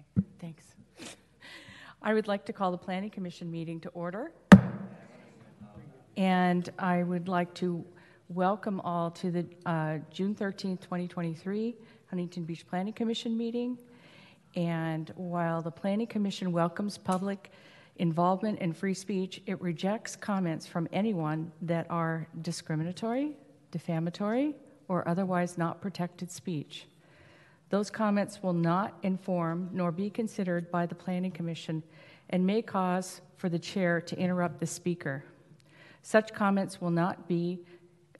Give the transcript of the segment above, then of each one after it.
Okay, thanks. I would like to call the Planning Commission meeting to order. And I would like to welcome all to the uh, June 13th, 2023 Huntington Beach Planning Commission meeting. And while the Planning Commission welcomes public involvement and free speech, it rejects comments from anyone that are discriminatory, defamatory, or otherwise not protected speech. Those comments will not inform nor be considered by the Planning Commission and may cause for the chair to interrupt the speaker. Such comments will not be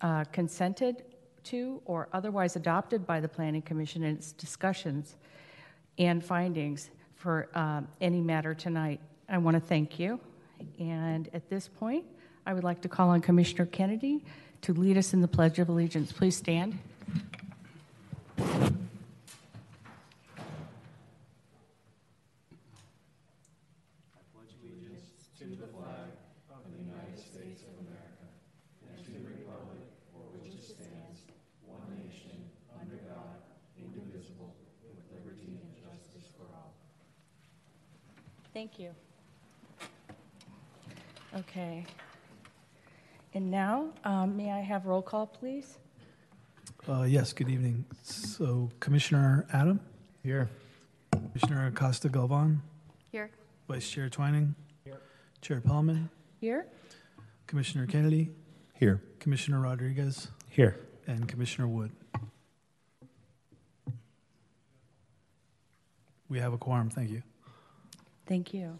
uh, consented to or otherwise adopted by the Planning Commission in its discussions and findings for uh, any matter tonight. I want to thank you. And at this point, I would like to call on Commissioner Kennedy to lead us in the Pledge of Allegiance. Please stand. Thank you. Okay. And now, um, may I have roll call, please? Uh, yes, good evening. So Commissioner Adam? Here. Commissioner Acosta Galvan? Here. Vice Chair Twining? Here. Chair Pellman? Here? Commissioner Kennedy? Here. Commissioner Rodriguez? Here. And Commissioner Wood? We have a quorum, thank you. Thank you.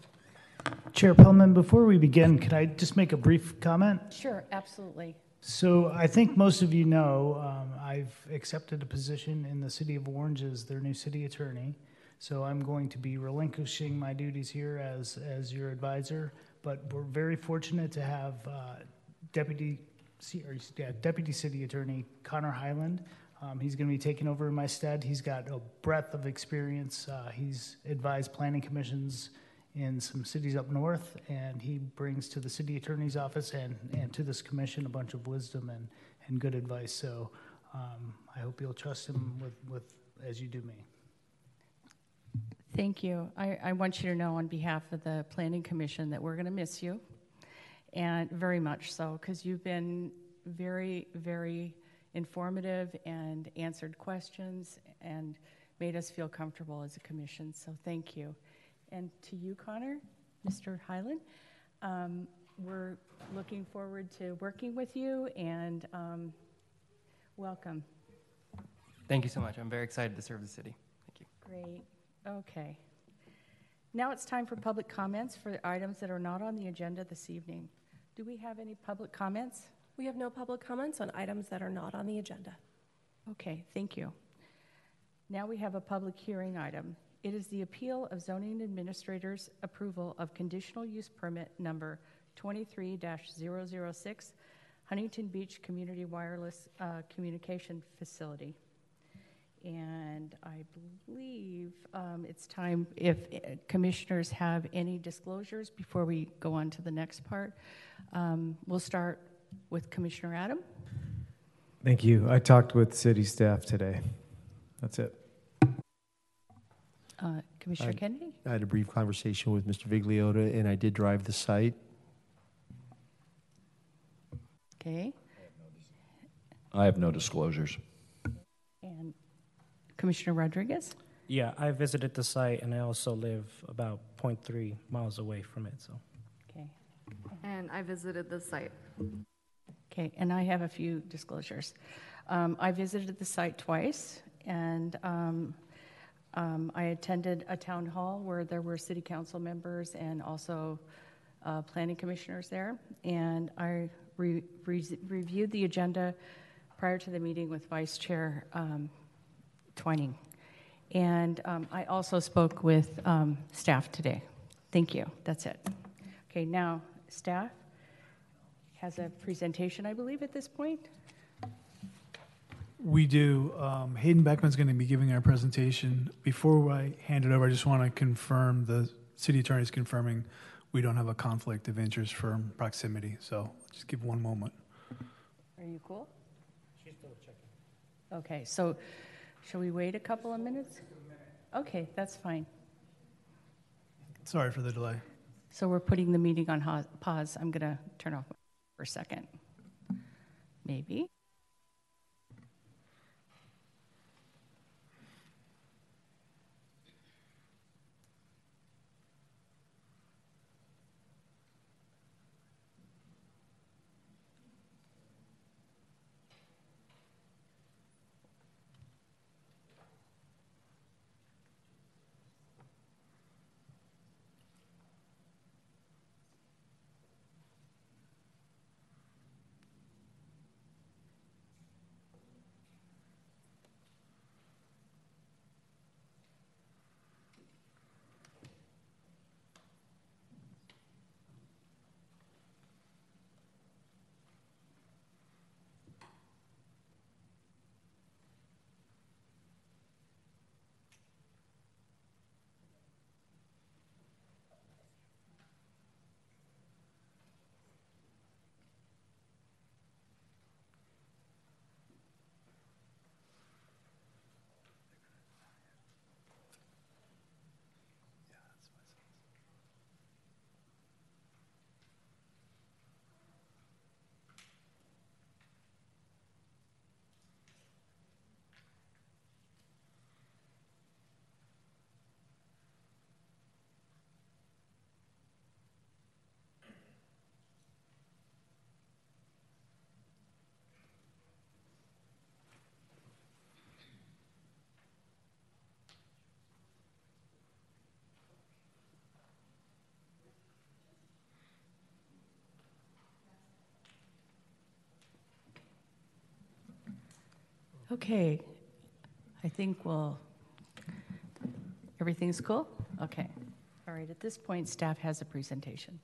Chair Pellman, before we begin, can I just make a brief comment? Sure, absolutely. So I think most of you know um, I've accepted a position in the city of Orange as their new city attorney. So I'm going to be relinquishing my duties here as, as your advisor. But we're very fortunate to have uh, Deputy, or, yeah, Deputy City Attorney Connor Highland. Um, he's going to be taking over in my stead. He's got a breadth of experience. Uh, he's advised planning commissions in some cities up north, and he brings to the city attorney's office and, and to this commission a bunch of wisdom and, and good advice. So um, I hope you'll trust him with, with as you do me. Thank you. I, I want you to know on behalf of the Planning Commission that we're going to miss you, and very much so, because you've been very, very informative and answered questions and made us feel comfortable as a commission. So thank you and to you, Connor, Mr. Highland. Um, we're looking forward to working with you and um, welcome. Thank you so much. I'm very excited to serve the city. Thank you. Great. Okay. Now it's time for public comments for items that are not on the agenda this evening. Do we have any public comments? We have no public comments on items that are not on the agenda. Okay, thank you. Now we have a public hearing item. It is the appeal of zoning administrator's approval of conditional use permit number 23 006, Huntington Beach Community Wireless uh, Communication Facility. And I believe um, it's time if uh, commissioners have any disclosures before we go on to the next part. Um, we'll start with Commissioner Adam. Thank you. I talked with city staff today. That's it. Uh, Commissioner I- Kennedy? I had a brief conversation with Mr. Vigliota, and I did drive the site. Okay. I have no disclosures. And Commissioner Rodriguez? Yeah, I visited the site and I also live about 0.3 miles away from it. So, Okay. And I visited the site. Okay, and I have a few disclosures. Um, I visited the site twice, and um, um, I attended a town hall where there were city council members and also uh, planning commissioners there. And I re- re- reviewed the agenda prior to the meeting with Vice Chair um, Twining. And um, I also spoke with um, staff today. Thank you. That's it. Okay, now, staff has a presentation, I believe, at this point. We do. Um, Hayden Beckman's going to be giving our presentation. Before I hand it over, I just want to confirm the city attorney is confirming we don't have a conflict of interest from proximity. So just give one moment. Are you cool? She's still checking. Okay, so shall we wait a couple of minutes? Okay, that's fine. Sorry for the delay. So we're putting the meeting on pause. I'm going to turn off for a second. Maybe. Okay. I think we'll. Everything's cool? Okay. All right. At this point, staff has a presentation.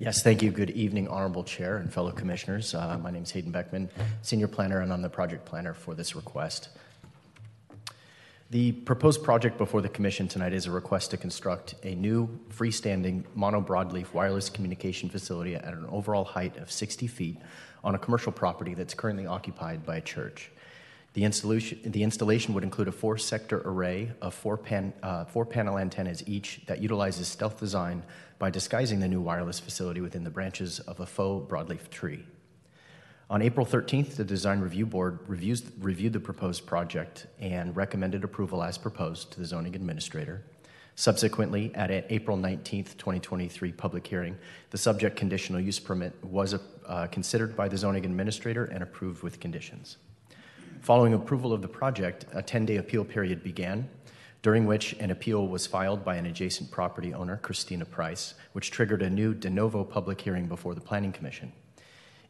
Yes, thank you. Good evening, Honorable Chair and fellow commissioners. Uh, my name is Hayden Beckman, Senior Planner, and I'm the project planner for this request. The proposed project before the Commission tonight is a request to construct a new freestanding mono broadleaf wireless communication facility at an overall height of 60 feet on a commercial property that's currently occupied by a church. The installation, the installation would include a four sector array of four, pan, uh, four panel antennas each that utilizes stealth design by disguising the new wireless facility within the branches of a faux broadleaf tree. On April 13th, the Design Review Board reviews, reviewed the proposed project and recommended approval as proposed to the zoning administrator. Subsequently, at an April 19th, 2023 public hearing, the subject conditional use permit was uh, considered by the zoning administrator and approved with conditions. Following approval of the project, a 10 day appeal period began, during which an appeal was filed by an adjacent property owner, Christina Price, which triggered a new de novo public hearing before the Planning Commission.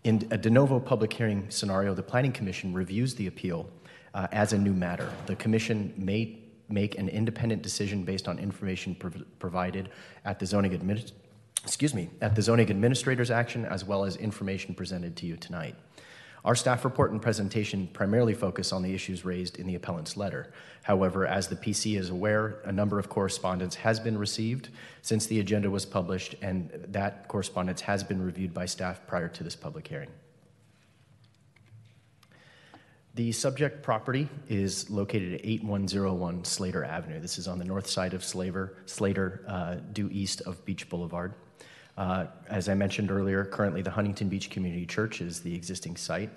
In a de novo public hearing scenario, the Planning Commission reviews the appeal uh, as a new matter. The Commission may make an independent decision based on information prov- provided at the zoning admin- excuse me, at the zoning administrator's action as well as information presented to you tonight. Our staff report and presentation primarily focus on the issues raised in the appellant's letter. However, as the PC is aware, a number of correspondence has been received since the agenda was published, and that correspondence has been reviewed by staff prior to this public hearing. The subject property is located at 8101 Slater Avenue. This is on the north side of Slater, Slater uh, due east of Beach Boulevard. Uh, as I mentioned earlier, currently the Huntington Beach Community Church is the existing site.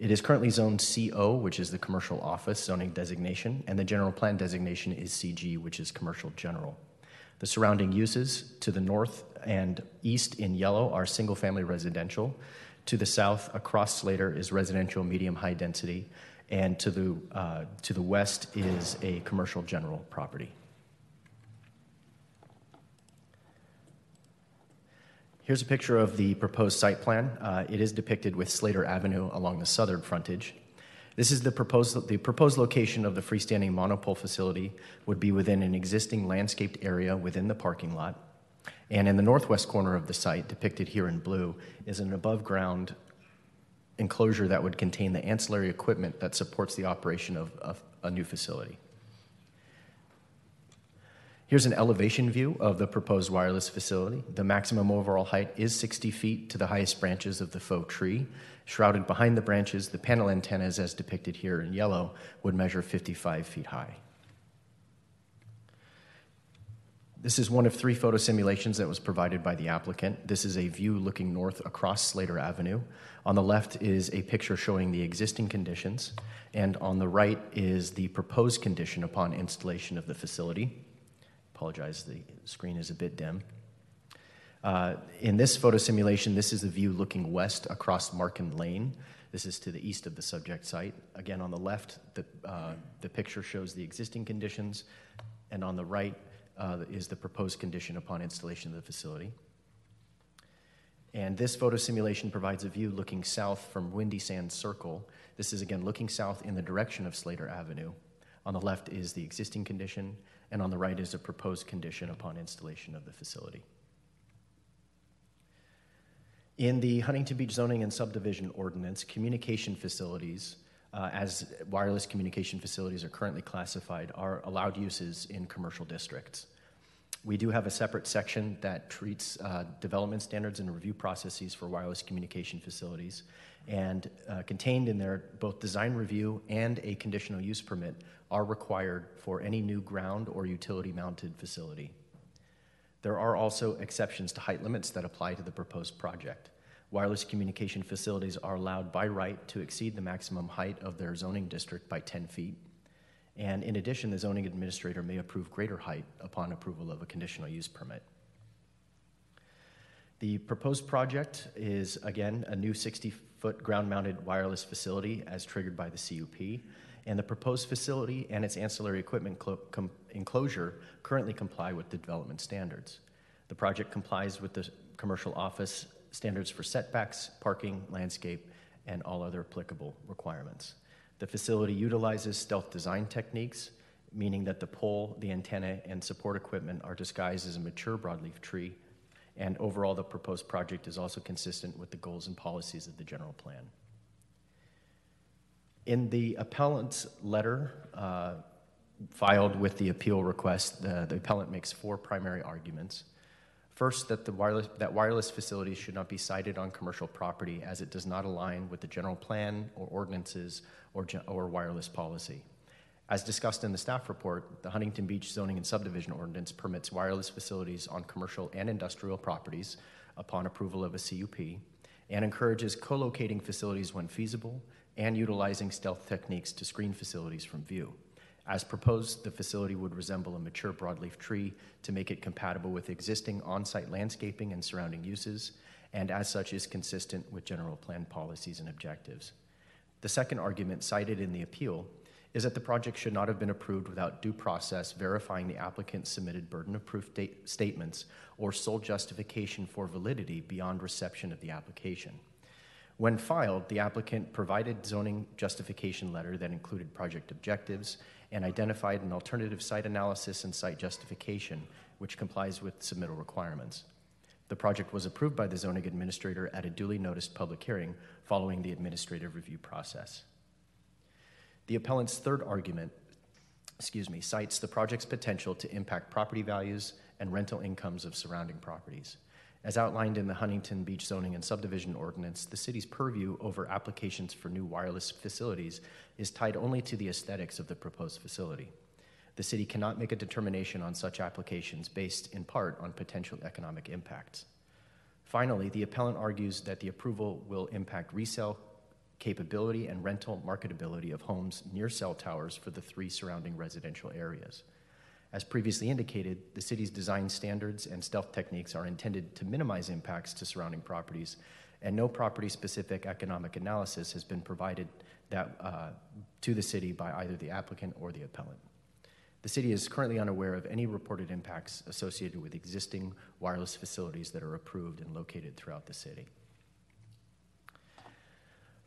It is currently zoned CO, which is the commercial office zoning designation, and the general plan designation is CG, which is commercial general. The surrounding uses to the north and east in yellow are single family residential. To the south, across Slater, is residential medium high density, and to the, uh, to the west is a commercial general property. Here's a picture of the proposed site plan. Uh, it is depicted with Slater Avenue along the southern frontage. This is the proposed, the proposed location of the freestanding monopole facility would be within an existing landscaped area within the parking lot. And in the northwest corner of the site, depicted here in blue, is an above ground enclosure that would contain the ancillary equipment that supports the operation of, of a new facility. Here's an elevation view of the proposed wireless facility. The maximum overall height is 60 feet to the highest branches of the faux tree. Shrouded behind the branches, the panel antennas, as depicted here in yellow, would measure 55 feet high. This is one of three photo simulations that was provided by the applicant. This is a view looking north across Slater Avenue. On the left is a picture showing the existing conditions, and on the right is the proposed condition upon installation of the facility. Apologize, the screen is a bit dim. Uh, in this photo simulation, this is a view looking west across Markin Lane. This is to the east of the subject site. Again, on the left, the, uh, the picture shows the existing conditions, and on the right uh, is the proposed condition upon installation of the facility. And this photo simulation provides a view looking south from Windy Sand Circle. This is again looking south in the direction of Slater Avenue. On the left is the existing condition, and on the right is a proposed condition upon installation of the facility. In the Huntington Beach Zoning and Subdivision Ordinance, communication facilities, uh, as wireless communication facilities are currently classified, are allowed uses in commercial districts. We do have a separate section that treats uh, development standards and review processes for wireless communication facilities. And uh, contained in there, both design review and a conditional use permit are required for any new ground or utility mounted facility. There are also exceptions to height limits that apply to the proposed project. Wireless communication facilities are allowed by right to exceed the maximum height of their zoning district by 10 feet. And in addition, the zoning administrator may approve greater height upon approval of a conditional use permit. The proposed project is, again, a new 60 foot ground mounted wireless facility as triggered by the CUP. And the proposed facility and its ancillary equipment enclosure currently comply with the development standards. The project complies with the commercial office standards for setbacks, parking, landscape, and all other applicable requirements. The facility utilizes stealth design techniques, meaning that the pole, the antenna, and support equipment are disguised as a mature broadleaf tree. And overall, the proposed project is also consistent with the goals and policies of the general plan. In the appellant's letter uh, filed with the appeal request, the, the appellant makes four primary arguments. First, that, the wireless, that wireless facilities should not be sited on commercial property as it does not align with the general plan or ordinances or, or wireless policy. As discussed in the staff report, the Huntington Beach Zoning and Subdivision Ordinance permits wireless facilities on commercial and industrial properties upon approval of a CUP and encourages co locating facilities when feasible and utilizing stealth techniques to screen facilities from view. As proposed, the facility would resemble a mature broadleaf tree to make it compatible with existing on site landscaping and surrounding uses, and as such is consistent with general plan policies and objectives. The second argument cited in the appeal is that the project should not have been approved without due process verifying the applicant submitted burden of proof statements or sole justification for validity beyond reception of the application. When filed, the applicant provided zoning justification letter that included project objectives and identified an alternative site analysis and site justification, which complies with submittal requirements. The project was approved by the zoning administrator at a duly noticed public hearing following the administrative review process. The appellant's third argument, excuse me, cites the project's potential to impact property values and rental incomes of surrounding properties. As outlined in the Huntington Beach Zoning and Subdivision Ordinance, the city's purview over applications for new wireless facilities is tied only to the aesthetics of the proposed facility. The city cannot make a determination on such applications based in part on potential economic impacts. Finally, the appellant argues that the approval will impact resale capability and rental marketability of homes near cell towers for the three surrounding residential areas. As previously indicated, the city's design standards and stealth techniques are intended to minimize impacts to surrounding properties, and no property specific economic analysis has been provided that, uh, to the city by either the applicant or the appellant. The city is currently unaware of any reported impacts associated with existing wireless facilities that are approved and located throughout the city.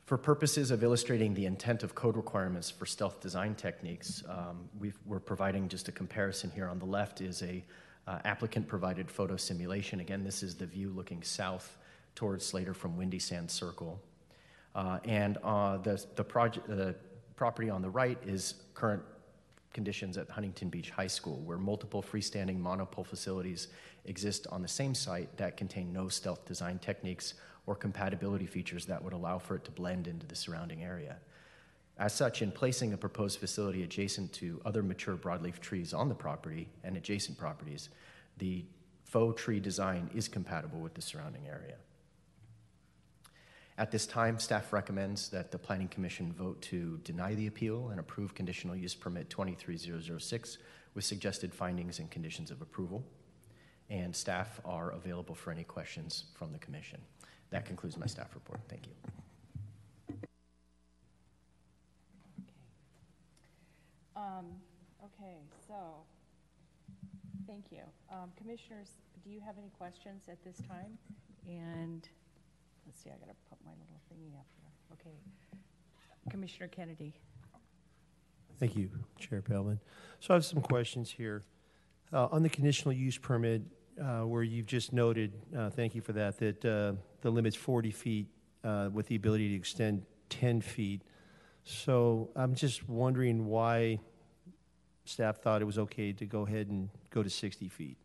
For purposes of illustrating the intent of code requirements for stealth design techniques, um, we are providing just a comparison here. On the left is a uh, applicant provided photo simulation. Again, this is the view looking south towards Slater from Windy Sand Circle. Uh, and uh, the, the, project, the property on the right is current conditions at Huntington Beach High School, where multiple freestanding monopole facilities exist on the same site that contain no stealth design techniques or compatibility features that would allow for it to blend into the surrounding area. As such, in placing a proposed facility adjacent to other mature broadleaf trees on the property and adjacent properties, The faux tree design is compatible with the surrounding area. At this time, staff recommends that the Planning Commission vote to deny the appeal and approve conditional use permit 23006 with suggested findings and conditions of approval. And staff are available for any questions from the commission. That concludes my staff report. Thank you. Um, okay, so, thank you. Um, commissioners, do you have any questions at this time? And, let's see, I gotta put my little thingy up here. Okay. Commissioner Kennedy. Thank you, Chair Pellman. So I have some questions here. Uh, On the conditional use permit, uh, where you've just noted, uh, thank you for that, that uh, the limit's 40 feet uh, with the ability to extend 10 feet. So I'm just wondering why staff thought it was okay to go ahead and go to 60 feet?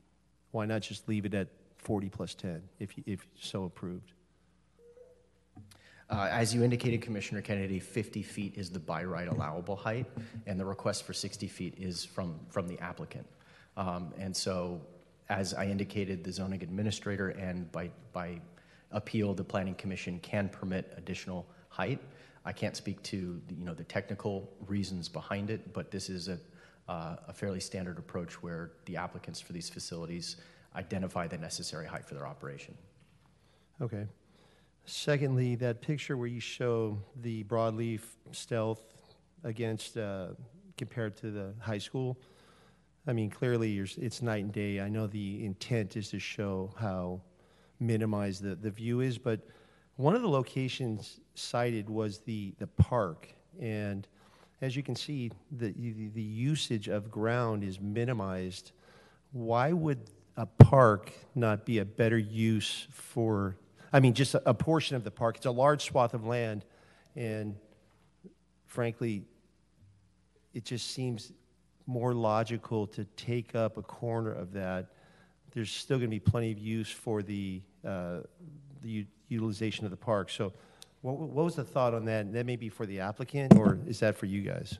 Why not just leave it at 40 plus 10, if, you- if so approved? Uh, As you indicated, Commissioner Kennedy, 50 feet is the by right allowable height, and the request for 60 feet is from, from the applicant. Um, And so, as I indicated, the zoning administrator and by, by appeal, the planning commission can permit additional height. I can't speak to, you know, the technical reasons behind it, but this is a, uh, a fairly standard approach where the applicants for these facilities identify the necessary height for their operation. Okay. Secondly, that picture where you show the broadleaf stealth against, uh, compared to the high school, I mean, clearly it's night and day. I know the intent is to show how minimized the, the view is, but one of the locations cited was the, the park. And as you can see, the, the, the usage of ground is minimized. Why would a park not be a better use for, I mean, just a, a portion of the park? It's a large swath of land, and frankly, it just seems more logical to take up a corner of that. There's still going to be plenty of use for the, uh, the u- utilization of the park. So, what, what was the thought on that? And That may be for the applicant, or is that for you guys?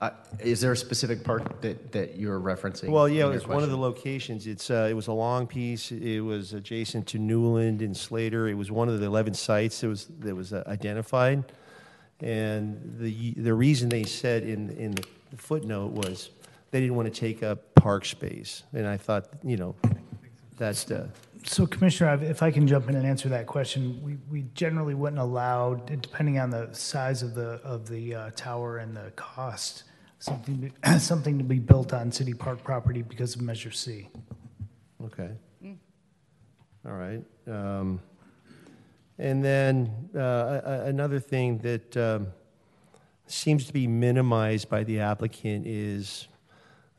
Uh, Is there a specific part that, that you're referencing? Well, yeah, it was one of the locations. It's, uh, it was a long piece. It was adjacent to Newland and Slater. It was one of the 11 sites that was, that was uh, identified. And the, the reason they said in, in the footnote was they didn't want to take up park space. And I thought, you know, that's the, So Commissioner, if I can jump in and answer that question, we, we generally wouldn't allow, depending on the size of the, of the uh, tower and the cost, something, to- something to be built on city park property because of Measure C. Okay. All right. Um, And then uh, a- a- another thing that um, seems to be minimized by the applicant is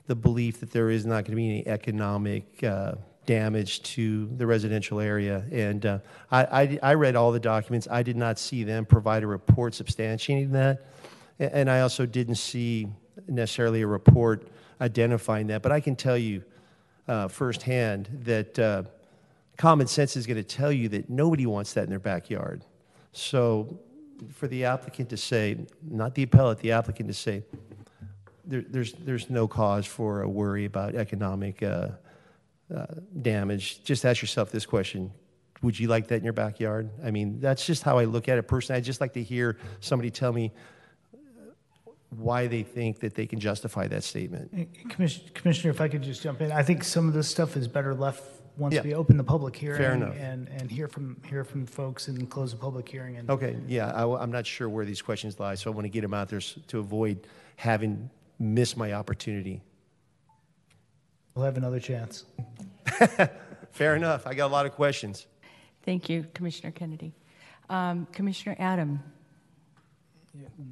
the belief that there is not going to be any economic uh, damage to the residential area. And uh, I, I, I read all the documents. I did not see them provide a report substantiating that. And I also didn't see necessarily a report identifying that. But I can tell you uh, firsthand that uh, common sense is going to tell you that nobody wants that in their backyard. So for the applicant to say, not the appellate, the applicant to say, there, there's, there's no cause for a worry about economic uh, uh, damage. Just ask yourself this question Would you like that in your backyard? I mean, that's just how I look at it personally. I'd just like to hear somebody tell me why they think that they can justify that statement. Commissioner, if I could just jump in, I think some of this stuff is better left once Yeah. we open the public hearing. enough. And, and hear from, hear from folks and close the public hearing. And Okay, yeah, I, am not sure where these questions lie, so I want to get them out there to avoid having missed my opportunity. We'll have another chance. Fair enough. I got a lot of questions. Thank you, Commissioner Kennedy. Um, Commissioner Adam.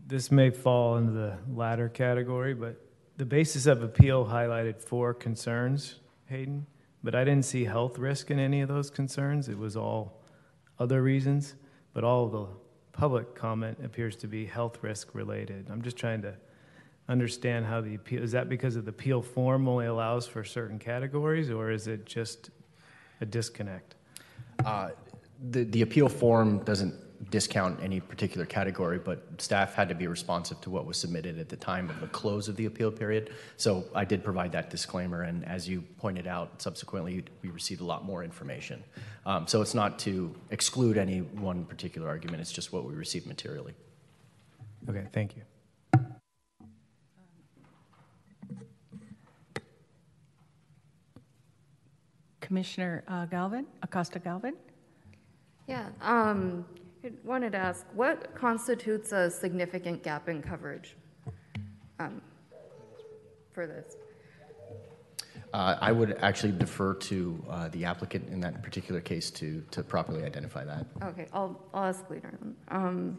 This may fall into the latter category, but the basis of appeal highlighted four concerns, Hayden, but I didn't see health risk in any of those concerns. It was all other reasons, but all of the public comment appears to be health risk related. I'm just trying to understand how the appeal, is that because of the appeal form only allows for certain categories, or is it just a disconnect? Uh, The, the appeal form doesn't, discount any particular category, but staff had to be responsive to what was submitted at the time of the close of the appeal period. So I did provide that disclaimer, and as you pointed out, subsequently we received a lot more information. Um, so it's not to exclude any one particular argument, it's just what we received materially. Okay, thank you. Commissioner uh, Galvan, Acosta Galvan? Yeah, um, I wanted to ask, what constitutes a significant gap in coverage um, for this? Uh, I would actually defer to uh, the applicant in that particular case to, to properly identify that. Okay, I'll, I'll ask later. then. Um,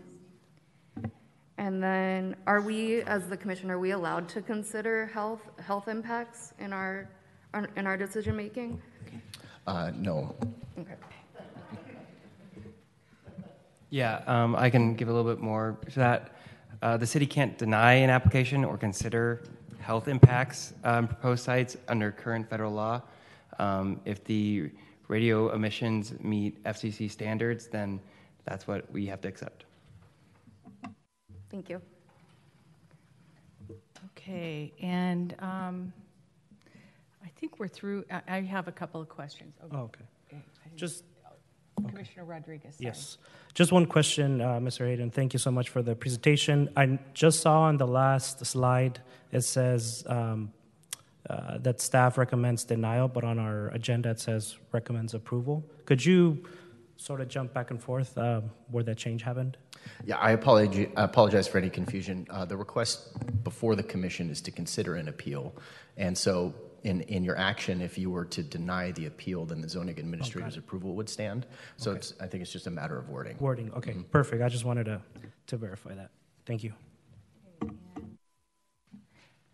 and then, are we, as the commission, are we allowed to consider health, health impacts in our, in our decision making? Uh, no. Okay. Yeah, um, I can give a little bit more to that. Uh, the city can't deny an application or consider health impacts on proposed sites under current federal law. Um, if the radio emissions meet FCC standards, then that's what we have to accept. Thank you. Okay, and um, I think we're through. I, I have a couple of questions. Oh, okay. Just Commissioner Rodriguez. sorry. Yes. Just one question, uh, Mr. Hayden. Thank you so much for the presentation. I just saw on the last slide it says um, uh, that staff recommends denial, but on our agenda it says recommends approval. Could you sort of jump back and forth uh, where that change happened? Yeah, I apologize, I apologize for any confusion. Uh, the request before the commission is to consider an appeal. And so, in, in your action, if you were to deny the appeal, then the zoning administrator's approval would stand. So, Okay. it's, I think it's just a matter of wording. Wording. Okay, perfect. I just wanted to, to verify that. Thank you.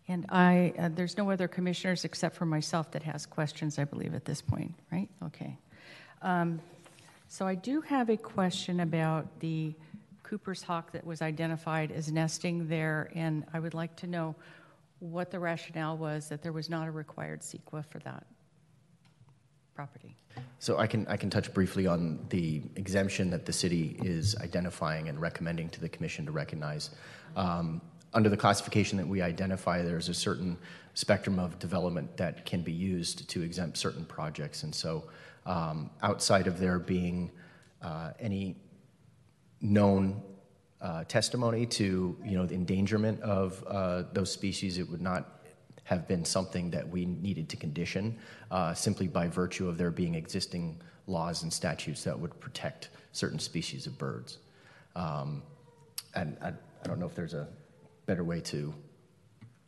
And I, uh, there's no other commissioners except for myself that has questions, I believe, at this point, right? Okay. Um, So I do have a question about the Cooper's hawk that was identified as nesting there, and I would like to know what the rationale was that there was not a required CEQA for that property. So I can, I can touch briefly on the exemption that the city is identifying and recommending to the commission to recognize. Um, under the classification that we identify, there's a certain spectrum of development that can be used to exempt certain projects. And so um, outside of there being uh, any known uh, testimony to you know the endangerment of uh, those species, it would not have been something that we needed to condition uh, simply by virtue of there being existing laws and statutes that would protect certain species of birds. Um, and I, I don't know if there's a better way to,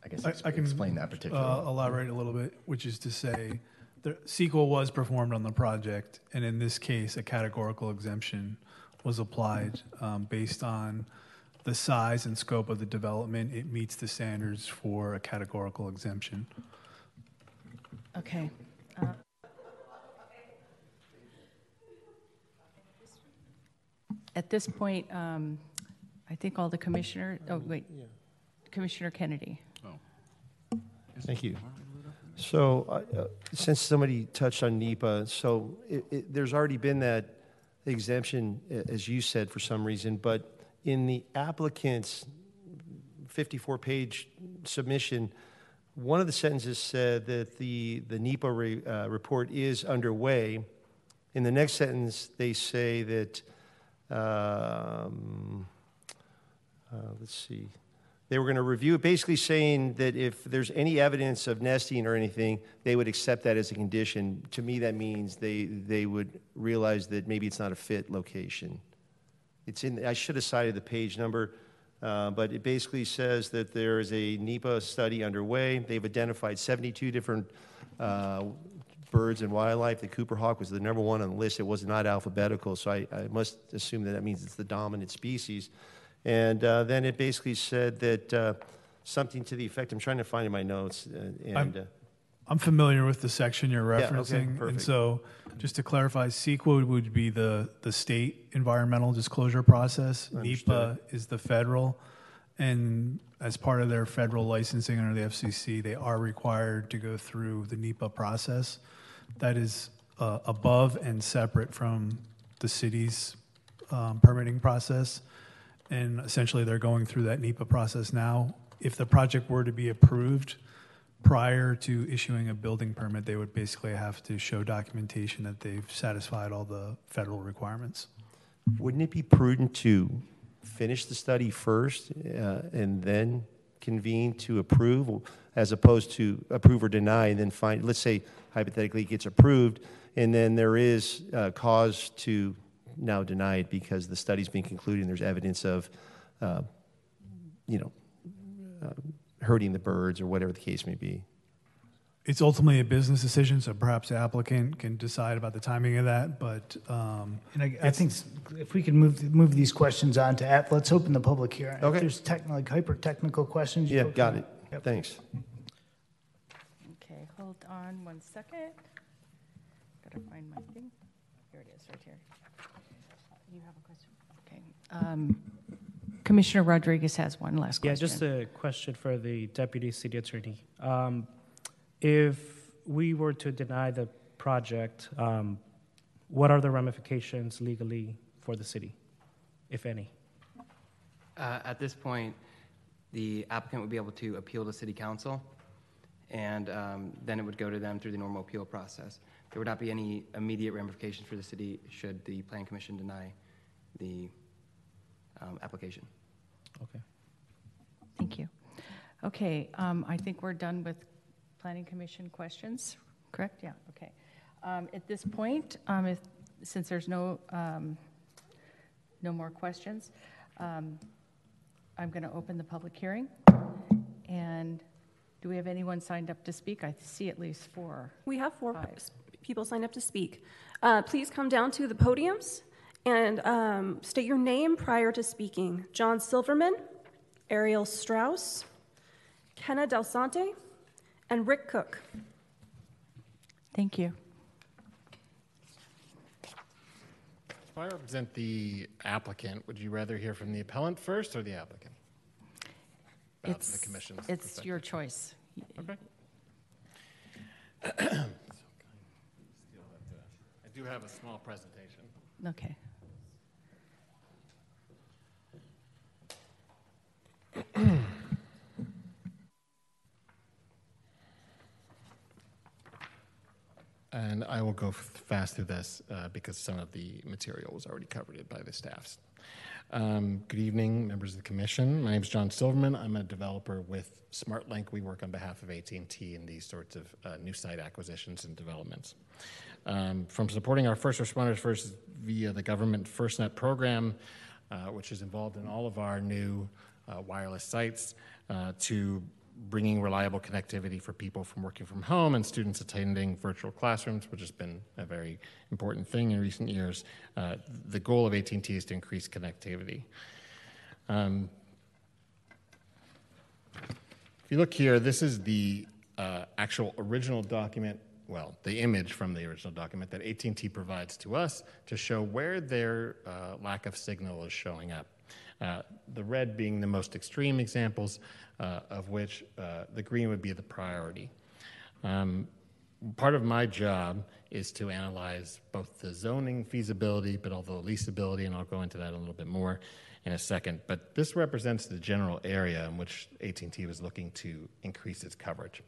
I guess, I, ex- I can explain that particular. uh, elaborate a little bit, which is to say, the CEQA was performed on the project, and in this case, a categorical exemption was applied um, based on the size and scope of the development. It meets the standards for a categorical exemption. Okay. Uh, At this point, um, I think all the commissioner, oh, wait, Commissioner Kennedy. Oh. Thank you. So, uh, uh, since somebody touched on NEPA, so it, it, there's already been that exemption, as you said, for some reason, but in the applicant's 54-page submission, one of the sentences said that the, the NEPA re, uh, report is underway. In the next sentence, they say that, um, uh, let's see, they were going to review it, basically saying that if there's any evidence of nesting or anything, they would accept that as a condition. To me, that means they, they would realize that maybe it's not a fit location. It's in, I should have cited the page number, uh, but it basically says that there is a NEPA study underway. They've identified 72 different uh, birds and wildlife. The Cooper hawk was the number one on the list. It was not alphabetical, so I, I must assume that that means it's the dominant species. And uh, then it basically said that uh, something to the effect, I'm trying to find in my notes, uh, and I'm- uh, I'm familiar with the section you're Yeah, okay, referencing. And so, just to clarify, CEQA would be the, the state environmental disclosure process. NEPA is the federal. And as part of their federal licensing under the FCC, they are required to go through the NEPA process. That is uh, above and separate from the city's um, permitting process. And essentially, they're going through that NEPA process now. If the project were to be approved prior to issuing a building permit, they would basically have to show documentation that they've satisfied all the federal requirements. Wouldn't it be prudent to finish the study first uh, and then convene to approve, as opposed to approve or deny and then find, let's say hypothetically it gets approved, and then there is uh, cause to now deny it because the study's been concluded and there's evidence of, uh, you know, uh, hurting the birds or whatever the case may be. It's ultimately a business decision, so perhaps the applicant can decide about the timing of that, but um, And I, I think if we can move, move these questions on to, app- let's open the public hearing. If Okay. there's technical, like hyper-technical questions. Yeah, got want- it. Yep. Thanks. Okay, hold on one second. Gotta find my thing. Here it is, right here. You have a question? Okay. Um, Commissioner Rodriguez has one last question. Yeah, just a question for the deputy city attorney. Um, if we were to deny the project, um, what are the ramifications legally for the city, if any? Uh, At this point, the applicant would be able to appeal to city council, and um, then it would go to them through the normal appeal process. There would not be any immediate ramifications for the city should the plan commission deny the um, application. Okay. Thank you. Okay, um, I think we're done with planning commission questions, correct? Yeah, okay. Um, At this point, um, if, since there's no, um, no more questions, um, I'm going to open the public hearing. And do we have anyone signed up to speak? I see at least four. We have four Five. people signed up to speak. Uh, please come down to the podiums and um, state your name prior to speaking. John Silverman, Ariel Strauss, Kenna Del Sante, and Rick Cook. Thank you. If I represent the applicant, would you rather hear from the appellant first or the applicant? About It's, the commission's it's your choice. Okay. I do have a small presentation. Okay. And I will go fast through this uh, because some of the material was already covered by the staffs. Um, good evening, members of the commission. My name is John Silverman. I'm a developer with SmartLink. We work on behalf of AT&T in these sorts of uh, new site acquisitions and developments. Um, from supporting our first responders first via the government FirstNet program, uh, which is involved in all of our new wireless sites, uh, to bringing reliable connectivity for people from working from home and students attending virtual classrooms, which has been a very important thing in recent years. Uh, the goal of AT&T is to increase connectivity. Um, if you look here, this is the uh, actual original document, well, the image from the original document that AT&T provides to us to show where their uh, lack of signal is showing up. Uh, the red being the most extreme examples, uh, of which uh, the green would be the priority. Um, part of my job is to analyze both the zoning feasibility, but also the leasability, and I'll go into that a little bit more in a second. But this represents the general area in which AT&T was looking to increase its coverage.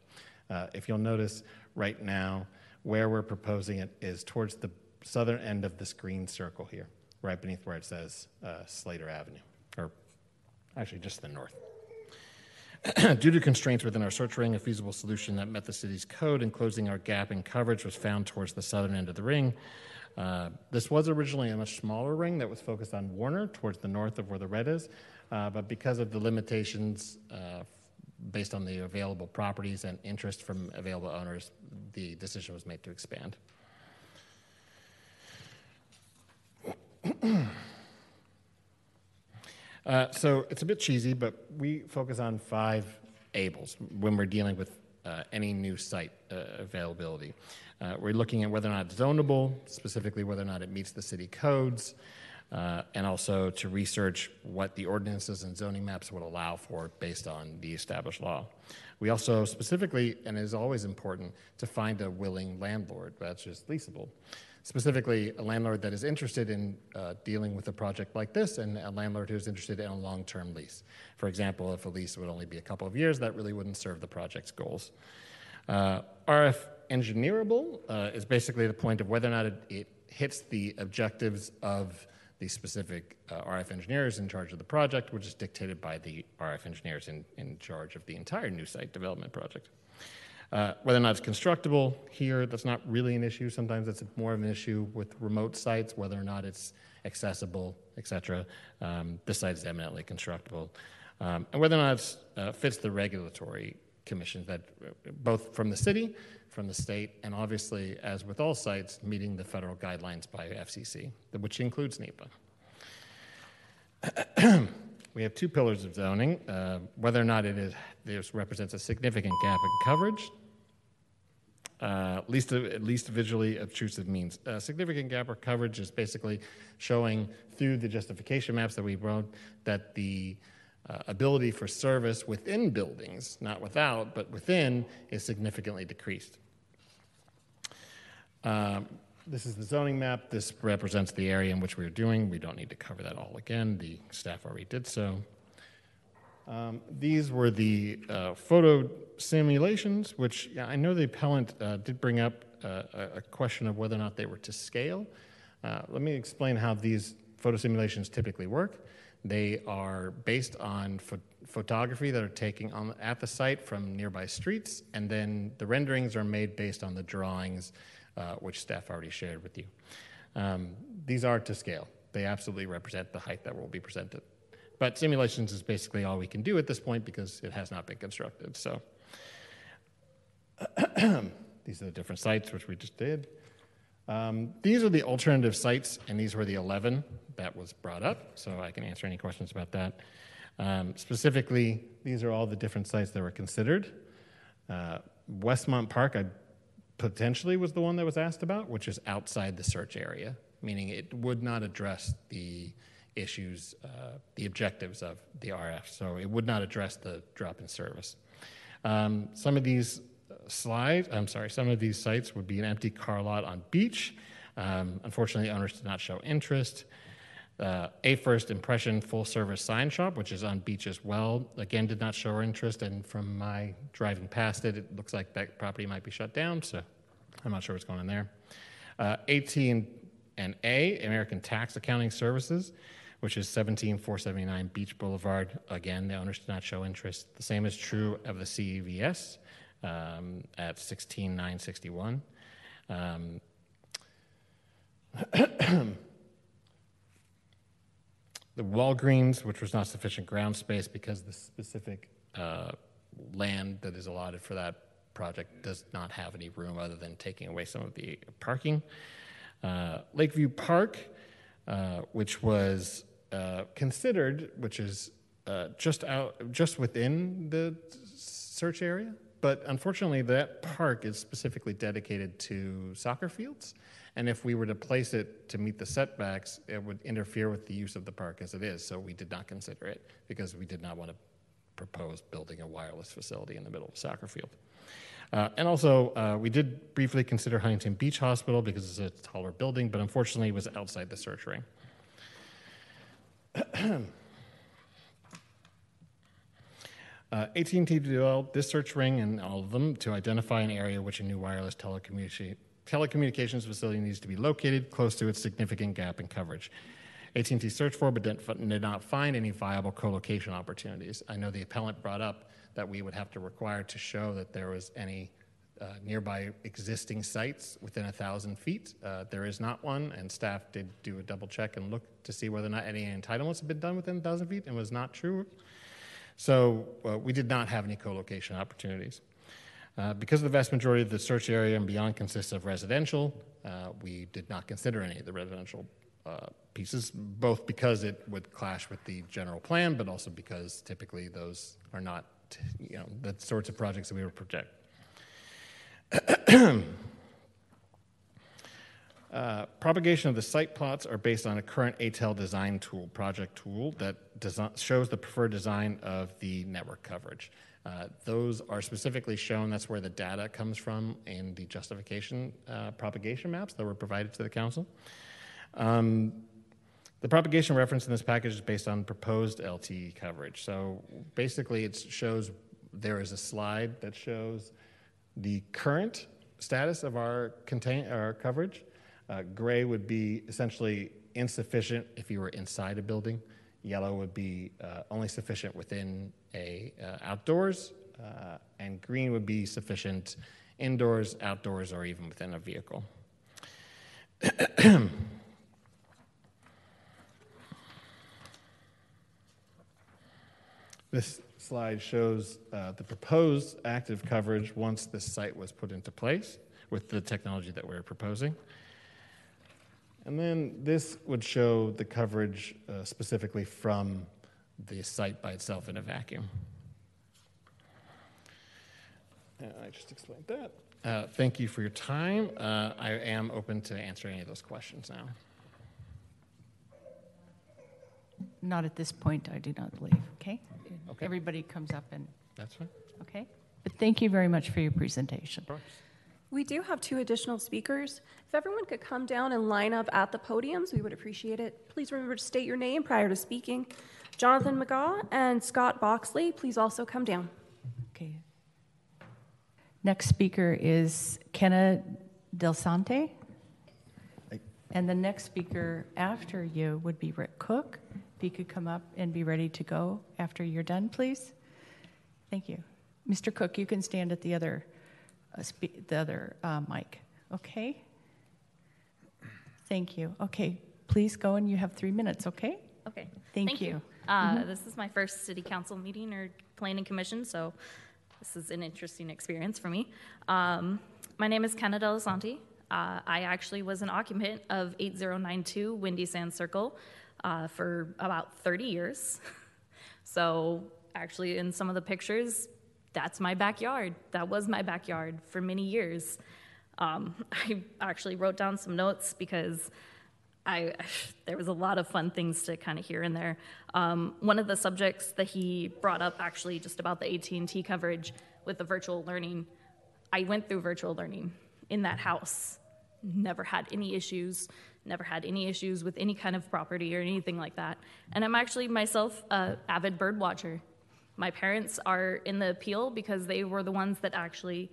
Uh, if you'll notice, right now, where we're proposing it is towards the southern end of this green circle here, right beneath where it says uh, Slater Avenue, actually just the north. Due to constraints within our search ring, a feasible solution that met the city's code and closing our gap in coverage was found towards the southern end of the ring. Uh, this was originally a much smaller ring that was focused on Warner, towards the north of where the red is, uh, but because of the limitations uh, based on the available properties and interest from available owners, the decision was made to expand. Uh, so it's a bit cheesy, but we focus on five ables when we're dealing with uh, any new site uh, availability. Uh, we're looking at whether or not it's zonable, specifically whether or not it meets the city codes, uh, and also to research what the ordinances and zoning maps would allow for based on the established law. We also specifically, and it is always important, to find a willing landlord that's just leasable. Specifically a landlord that is interested in uh, dealing with a project like this and a landlord who is interested in a long-term lease. For example, if a lease would only be a couple of years, that really wouldn't serve the project's goals. Uh, RF engineerable uh, is basically the point of whether or not it, it hits the objectives of the specific uh, RF engineers in charge of the project, which is dictated by the RF engineers in, in charge of the entire new site development project. Uh, whether or not it's constructible here, that's not really an issue. Sometimes it's more of an issue with remote sites, whether or not it's accessible, etc. Um, this site is eminently constructible. Um, and whether or not it uh, fits the regulatory commissions that both from the city, from the state, and obviously, as with all sites, meeting the federal guidelines by FCC, which includes NEPA. we have two pillars of zoning. Uh, whether or not it is, this represents a significant gap in coverage, uh, least, at least visually obtrusive means. A significant gap or coverage is basically showing through the justification maps that we wrote that the uh, ability for service within buildings, not without, but within, is significantly decreased. Um, this is the zoning map. This represents the area in which we are doing. We don't need to cover that all again. The staff already did so. Um, these were the uh, photo simulations, which yeah, I know the appellant uh, did bring up uh, a question of whether or not they were to scale. Uh, let me explain how these photo simulations typically work. They are based on ph- photography that are taken on, at the site from nearby streets, and then the renderings are made based on the drawings, uh, which staff already shared with you. Um, these are to scale. They absolutely represent the height that will be presented. But simulations is basically all we can do at this point because it has not been constructed. So these are the different sites which we just did. Um, these are the alternative sites, and these were the 11 that was brought up, so I can answer any questions about that. Um, specifically, these are all the different sites that were considered. Uh, Westmont Park, I potentially was the one that was asked about, which is outside the search area, meaning it would not address the issues, uh, the objectives of the RF, so it would not address the drop in service. Um, some of these slides, I'm sorry, some of these sites would be an empty car lot on beach. Um, unfortunately, owners did not show interest. Uh, a first impression full service sign shop, which is on beach as well, again did not show interest. And from my driving past it, it looks like that property might be shut down. So I'm not sure what's going on there. Uh, AT and, and A, American Tax Accounting Services, which is 17479 Beach Boulevard. Again, the owners did not show interest. The same is true of the CVS um, at 16961. Um, the Walgreens, which was not sufficient ground space because the specific uh, land that is allotted for that project does not have any room other than taking away some of the parking. Uh, Lakeview Park, uh, which was uh, considered, which is uh, just out, just within the search area, but unfortunately, that park is specifically dedicated to soccer fields. And if we were to place it to meet the setbacks, it would interfere with the use of the park as it is. So we did not consider it because we did not want to propose building a wireless facility in the middle of a soccer field. Uh, and also, uh, we did briefly consider Huntington Beach Hospital because it's a taller building, but unfortunately, it was outside the search ring. Uh, AT&T developed this search ring and all of them to identify an area which a new wireless telecommunication, telecommunications facility needs to be located close to its significant gap in coverage. AT&T searched for but did not find any viable co-location opportunities. I know the appellant brought up that we would have to require to show that there was any uh, nearby existing sites within a thousand feet. Uh, there is not one, and staff did do a double check and look to see whether or not any entitlements have been done within a thousand feet, and was not true. So uh, we did not have any co-location opportunities. Uh, because the vast majority of the search area and beyond consists of residential, uh, we did not consider any of the residential uh, pieces, both because it would clash with the general plan, but also because typically those are not, you know, the sorts of projects that we would project. Uh, propagation of the site plots are based on a current Atoll design tool, project tool, that shows the preferred design of the network coverage. Uh, those are specifically shown, that's where the data comes from in the justification uh, propagation maps that were provided to the council. Um, the propagation reference in this package is based on proposed LTE coverage. So basically, it shows there is a slide that shows the current status of our contain our coverage. Uh, gray would be essentially insufficient if you were inside a building. Yellow would be uh, only sufficient within a uh, outdoors, uh, and green would be sufficient indoors, outdoors, or even within a vehicle. This slide shows uh, the proposed active coverage once this site was put into place with the technology that we're proposing. And then this would show the coverage uh, specifically from the site by itself in a vacuum. Uh, I just explained that. Uh, thank you for your time. Uh, I am open to answer any of those questions now. Not at this point, I do not believe, okay? Okay. Everybody comes up and, That's fine. okay? But thank you very much for your presentation. We do have two additional speakers. If everyone could come down and line up at the podiums, we would appreciate it. Please remember to state your name prior to speaking. Jonathan McGaw and Scott Boxley, please also come down. Okay. Next speaker is Kenna Del Sante. And the next speaker after you would be Rick Cook. If you could come up and be ready to go after you're done, please. Thank you. Mr. Cook, you can stand at the other, uh, spe- the other uh, mic. Okay? Thank you. Okay, please go and you have three minutes, okay? Okay. Thank you. Uh, Mhm. This is my first city council meeting or planning commission, so this is an interesting experience for me. Um, my name is Kenna Delasante. Uh, I actually was an occupant of 8092 Windy Sand Circle uh, for about 30 years. so, actually, in some of the pictures, that's my backyard. That was my backyard for many years. Um, I actually wrote down some notes because I there was a lot of fun things to kind of hear in there. Um, one of the subjects that he brought up, actually, just about the AT and T coverage with the virtual learning. I went through virtual learning in that house. Never had any issues. Never had any issues with any kind of property or anything like that. And I'm actually myself a avid bird watcher. My parents are in the appeal because they were the ones that actually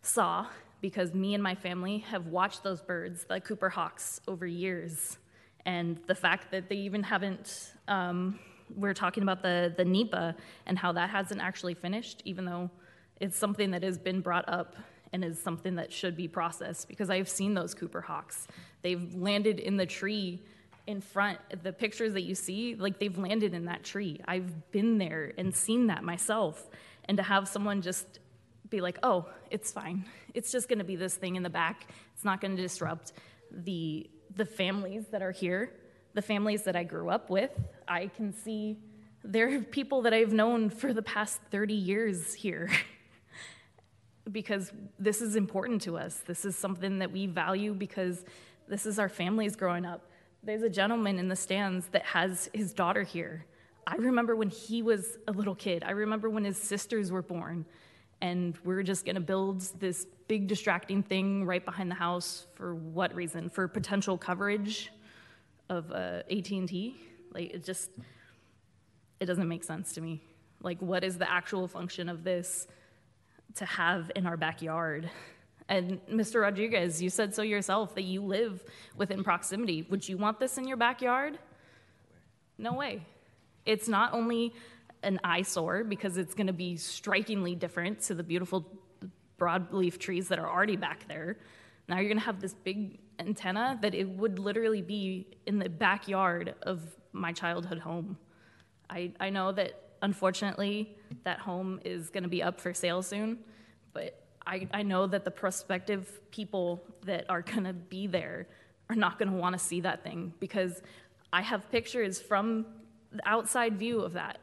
saw because me and my family have watched those birds, the Cooper hawks, over years. And the fact that they even haven't, um, we're talking about the, the NEPA and how that hasn't actually finished, even though it's something that has been brought up and is something that should be processed because I've seen those Cooper hawks. They've landed in the tree in front. The pictures that you see, like they've landed in that tree. I've been there and seen that myself. And to have someone just be like, oh, it's fine. It's just going to be this thing in the back. It's not going to disrupt the the families that are here, the families that I grew up with. I can see there are people that I've known for the past 30 years here. because this is important to us. This is something that we value because this is our families growing up. There's a gentleman in the stands that has his daughter here. I remember when he was a little kid. I remember when his sisters were born and we are just going to build this big distracting thing right behind the house for what reason? For potential coverage of uh, at&t like it just it doesn't make sense to me. Like what is the actual function of this to have in our backyard? And mr rodriguez you said so yourself that you live within proximity. Would you want this in your backyard? No way. It's not only an eyesore because it's going to be strikingly different to the beautiful broadleaf trees that are already back there. Now you're going to have this big antenna that it would literally be in the backyard of my childhood home. I, I know that unfortunately that home is going to be up for sale soon, but I, I know that the prospective people that are going to be there are not going to want to see that thing because I have pictures from the outside view of that.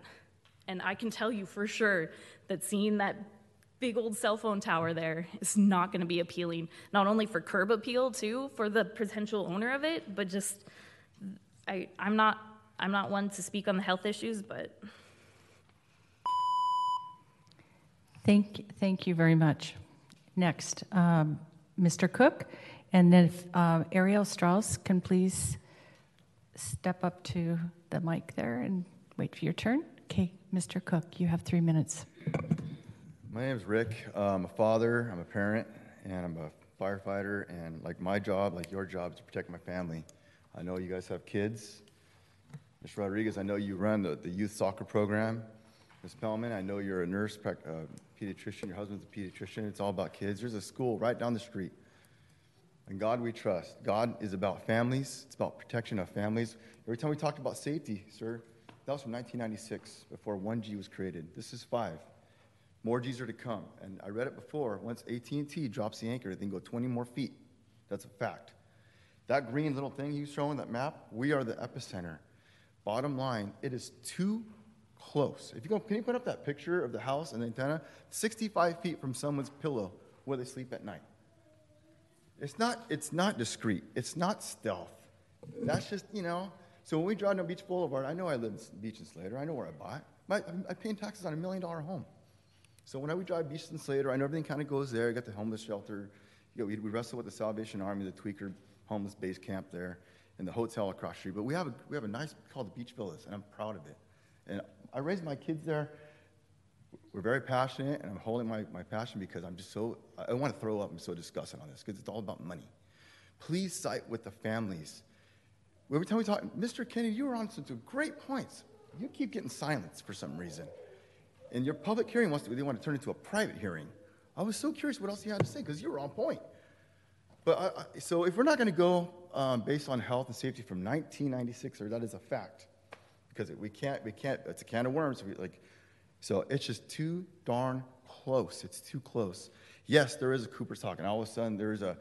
And I can tell you for sure that seeing that big old cell phone tower there is not going to be appealing, not only for curb appeal too, for the potential owner of it, but just I, I'm not I'm not one to speak on the health issues, but Thank, thank you very much. Next, um, Mr. Cook, and then if uh, Ariel Strauss can please step up to the mic there and wait for your turn. Okay, Mr. Cook, you have three minutes. My name is Rick. I'm a father, I'm a parent, and I'm a firefighter. And like my job, like your job, is to protect my family. I know you guys have kids. Mr. Rodriguez, I know you run the, the youth soccer program. Ms. Pellman, I know you're a nurse, uh, pediatrician. Your husband's a pediatrician. It's all about kids. There's a school right down the street. And God we trust. God is about families. It's about protection of families. Every time we talked about safety, sir, that was from 1996, before 1G was created. This is five. More G's are to come. And I read it before. Once AT&T drops the anchor, they can go 20 more feet. That's a fact. That green little thing you showing that map, we are the epicenter. Bottom line, it is too close. If you go, can you put up that picture of the house and the antenna? 65 feet from someone's pillow where they sleep at night. It's not, it's not discreet. It's not stealth. That's just, you know. So when we drive down Beach Boulevard, I know I live in Beach and Slater. I know where I bought. My, I'm paying taxes on a million dollar home. So when I would drive Beach and Slater, I know everything kind of goes there. You got the homeless shelter. You know, we, we wrestle with the Salvation Army, the Tweaker homeless base camp there, and the hotel across the street. But we have a, we have a nice called the Beach Villas, and I'm proud of it. And I raised my kids there. We're very passionate, and I'm holding my, my passion because I'm just so, I want to throw up. I'm so disgusted on this because it's all about money. Please site with the families. Every time we talk, Mr. Kennedy, you were on some great points. You keep getting silence for some reason. And your public hearing wants to, they want to turn into a private hearing. I was so curious what else you had to say because you were on point. But I, so if we're not going to go um, based on health and safety from 1996, or that is a fact, because we can't, we can't. It's a can of worms. We, like, so it's just too darn close. It's too close. Yes, there is a Cooper's hawk, and all of a sudden there is a,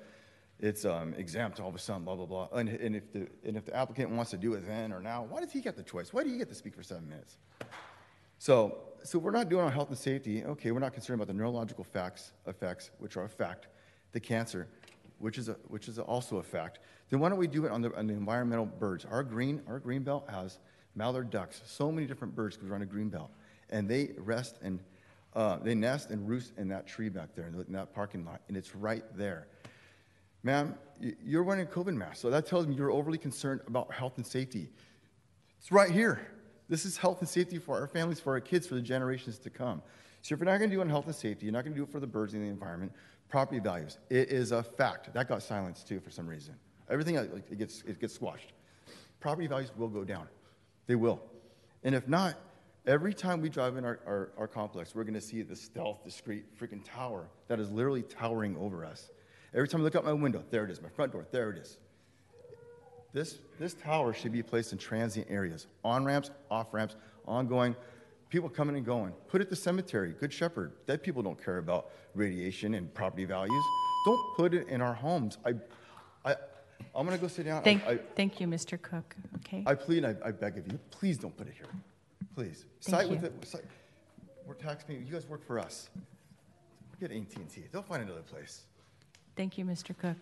it's um, exempt. All of a sudden, blah blah blah. And, and if the and if the applicant wants to do it then or now, why does he get the choice? Why do you get to speak for seven minutes? So, so we're not doing on health and safety. Okay, we're not concerned about the neurological facts, effects, which are a fact, the cancer, which is a, which is also a fact. Then why don't we do it on the, on the environmental birds? Our green, our green belt has mallard ducks, so many different birds we're on a green belt, and they rest and uh, they nest and roost in that tree back there in that parking lot, and it's right there. Ma'am, you're wearing a COVID mask, so that tells me you're overly concerned about health and safety. It's right here. This is health and safety for our families, for our kids, for the generations to come. So if you're not going to do it on health and safety, you're not going to do it for the birds and the environment. Property values, it is a fact. That got silenced too for some reason. Everything it gets it gets squashed. Property values will go down. They will. And if not, every time we drive in our, our, our complex, we're going to see the stealth, discreet freaking tower that is literally towering over us. Every time I look out my window, there it is. My front door, there it is. This, this tower should be placed in transient areas, on ramps, off ramps, ongoing, people coming and going. Put it the cemetery, Good Shepherd. Dead people don't care about radiation and property values. Don't put it in our homes. I, I, I'm going to go sit down. Thank, I, thank you, Mr. Cook. Okay. I plead, I, I beg of you, please don't put it here. Please. Thank Site you. with it. Site. We're taxpaying. You guys work for us. Get AT&T. They'll find another place. Thank you, Mr. Cook.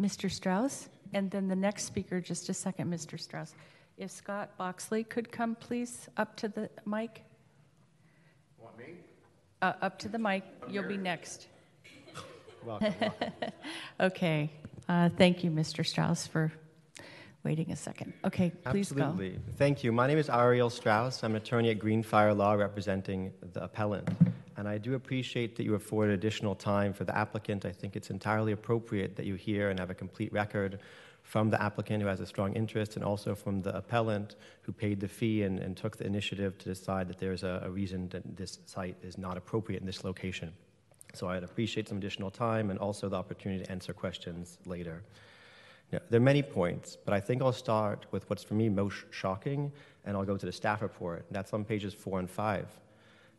Mr. Strauss, and then the next speaker, just a second, Mr. Strauss. If Scott Boxley could come, please, up to the mic. Want me? Uh, up to the mic. You'll be next. Welcome. okay. Uh, thank you, Mr. Strauss, for waiting a second. Okay, please Absolutely. go. Thank you. My name is Ariel Strauss. I'm an attorney at Greenfire Law representing the appellant. And I do appreciate that you afforded additional time for the applicant. I think it's entirely appropriate that you hear and have a complete record from the applicant who has a strong interest and also from the appellant who paid the fee and, and took the initiative to decide that there's a, a reason that this site is not appropriate in this location. So I'd appreciate some additional time and also the opportunity to answer questions later. There are many points, but I think I'll start with what's for me most shocking, and I'll go to the staff report. That's on pages four and five.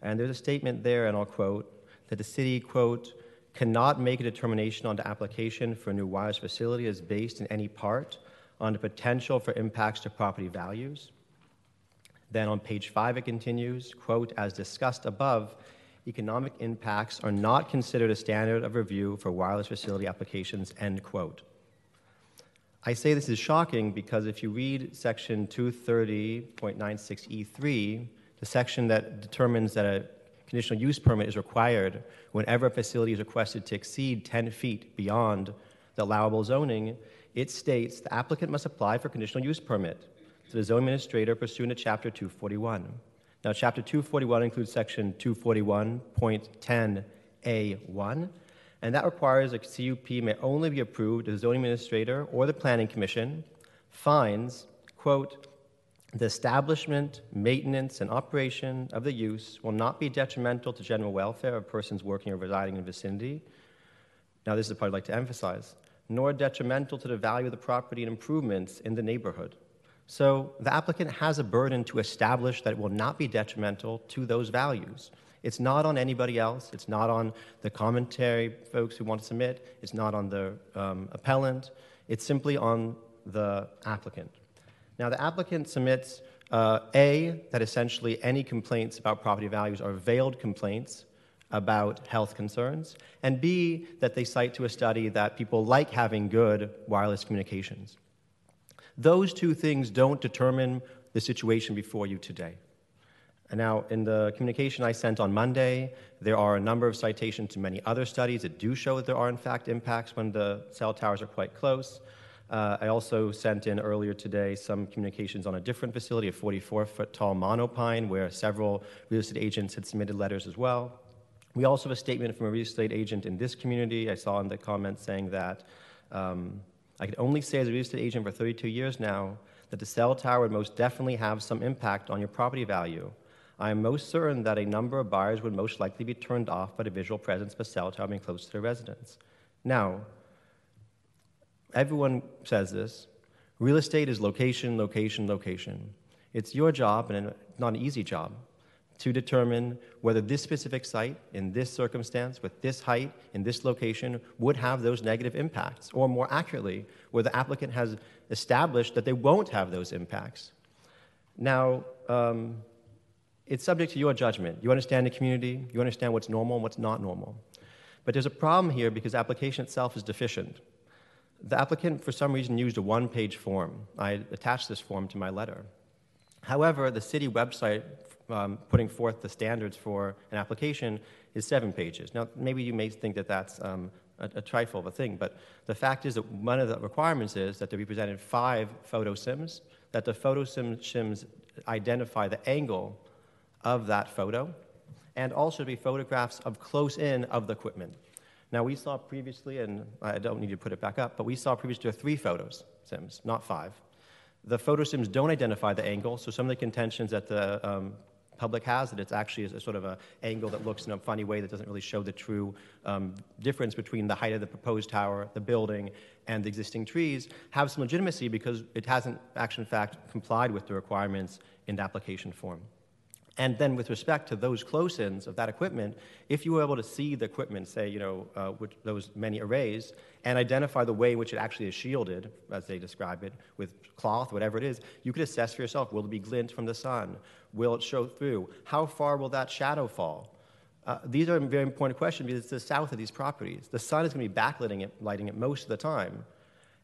And there's a statement there, and I'll quote, that the city, quote, cannot make a determination on the application for a new wireless facility is based in any part on the potential for impacts to property values. Then on page five, it continues, quote, as discussed above, economic impacts are not considered a standard of review for wireless facility applications, end quote. I say this is shocking because if you read section 230.96E3, the section that determines that a conditional use permit is required whenever a facility is requested to exceed 10 feet beyond the allowable zoning, it states the applicant must apply for conditional use permit to the zone administrator pursuant to Chapter 241. Now, Chapter 241 includes Section 241.10A1, and that requires a CUP may only be approved if the zoning administrator or the planning commission finds, quote, the establishment, maintenance, and operation of the use will not be detrimental to general welfare of persons working or residing in the vicinity. Now, this is the part I'd like to emphasize, nor detrimental to the value of the property and improvements in the neighborhood. So, the applicant has a burden to establish that it will not be detrimental to those values. It's not on anybody else. It's not on the commentary folks who want to submit. It's not on the um, appellant. It's simply on the applicant. Now, the applicant submits uh, A, that essentially any complaints about property values are veiled complaints about health concerns, and B, that they cite to a study that people like having good wireless communications. Those two things don't determine the situation before you today. And now, in the communication I sent on Monday, there are a number of citations to many other studies that do show that there are, in fact, impacts when the cell towers are quite close. Uh, I also sent in earlier today some communications on a different facility, a 44 foot tall monopine, where several real estate agents had submitted letters as well. We also have a statement from a real estate agent in this community. I saw in the comments saying that um, I could only say as a real estate agent for 32 years now that the cell tower would most definitely have some impact on your property value. I am most certain that a number of buyers would most likely be turned off by the visual presence of a cell tower being close to their residence. Now, everyone says this real estate is location, location, location. It's your job, and it's not an easy job, to determine whether this specific site, in this circumstance, with this height, in this location, would have those negative impacts, or more accurately, where the applicant has established that they won't have those impacts. Now, um, it's subject to your judgment. You understand the community, you understand what's normal and what's not normal. But there's a problem here because application itself is deficient. The applicant, for some reason, used a one page form. I attached this form to my letter. However, the city website um, putting forth the standards for an application is seven pages. Now, maybe you may think that that's um, a, a, trifle of a thing, but the fact is that one of the requirements is that there be presented five photo sims, that the photo sims identify the angle of that photo, and also to be photographs of close in of the equipment. Now, we saw previously, and I don't need to put it back up, but we saw previously three photos sims, not five. The photo sims don't identify the angle, so some of the contentions that the um, public has that it's actually a sort of an angle that looks in a funny way that doesn't really show the true um, difference between the height of the proposed tower, the building, and the existing trees, have some legitimacy because it hasn't actually, in fact, complied with the requirements in the application form. And then, with respect to those close ins of that equipment, if you were able to see the equipment, say, you know, uh, those many arrays, and identify the way in which it actually is shielded, as they describe it, with cloth, whatever it is, you could assess for yourself will it be glint from the sun? Will it show through? How far will that shadow fall? Uh, these are very important questions because it's the south of these properties. The sun is going to be backlighting it, lighting it most of the time.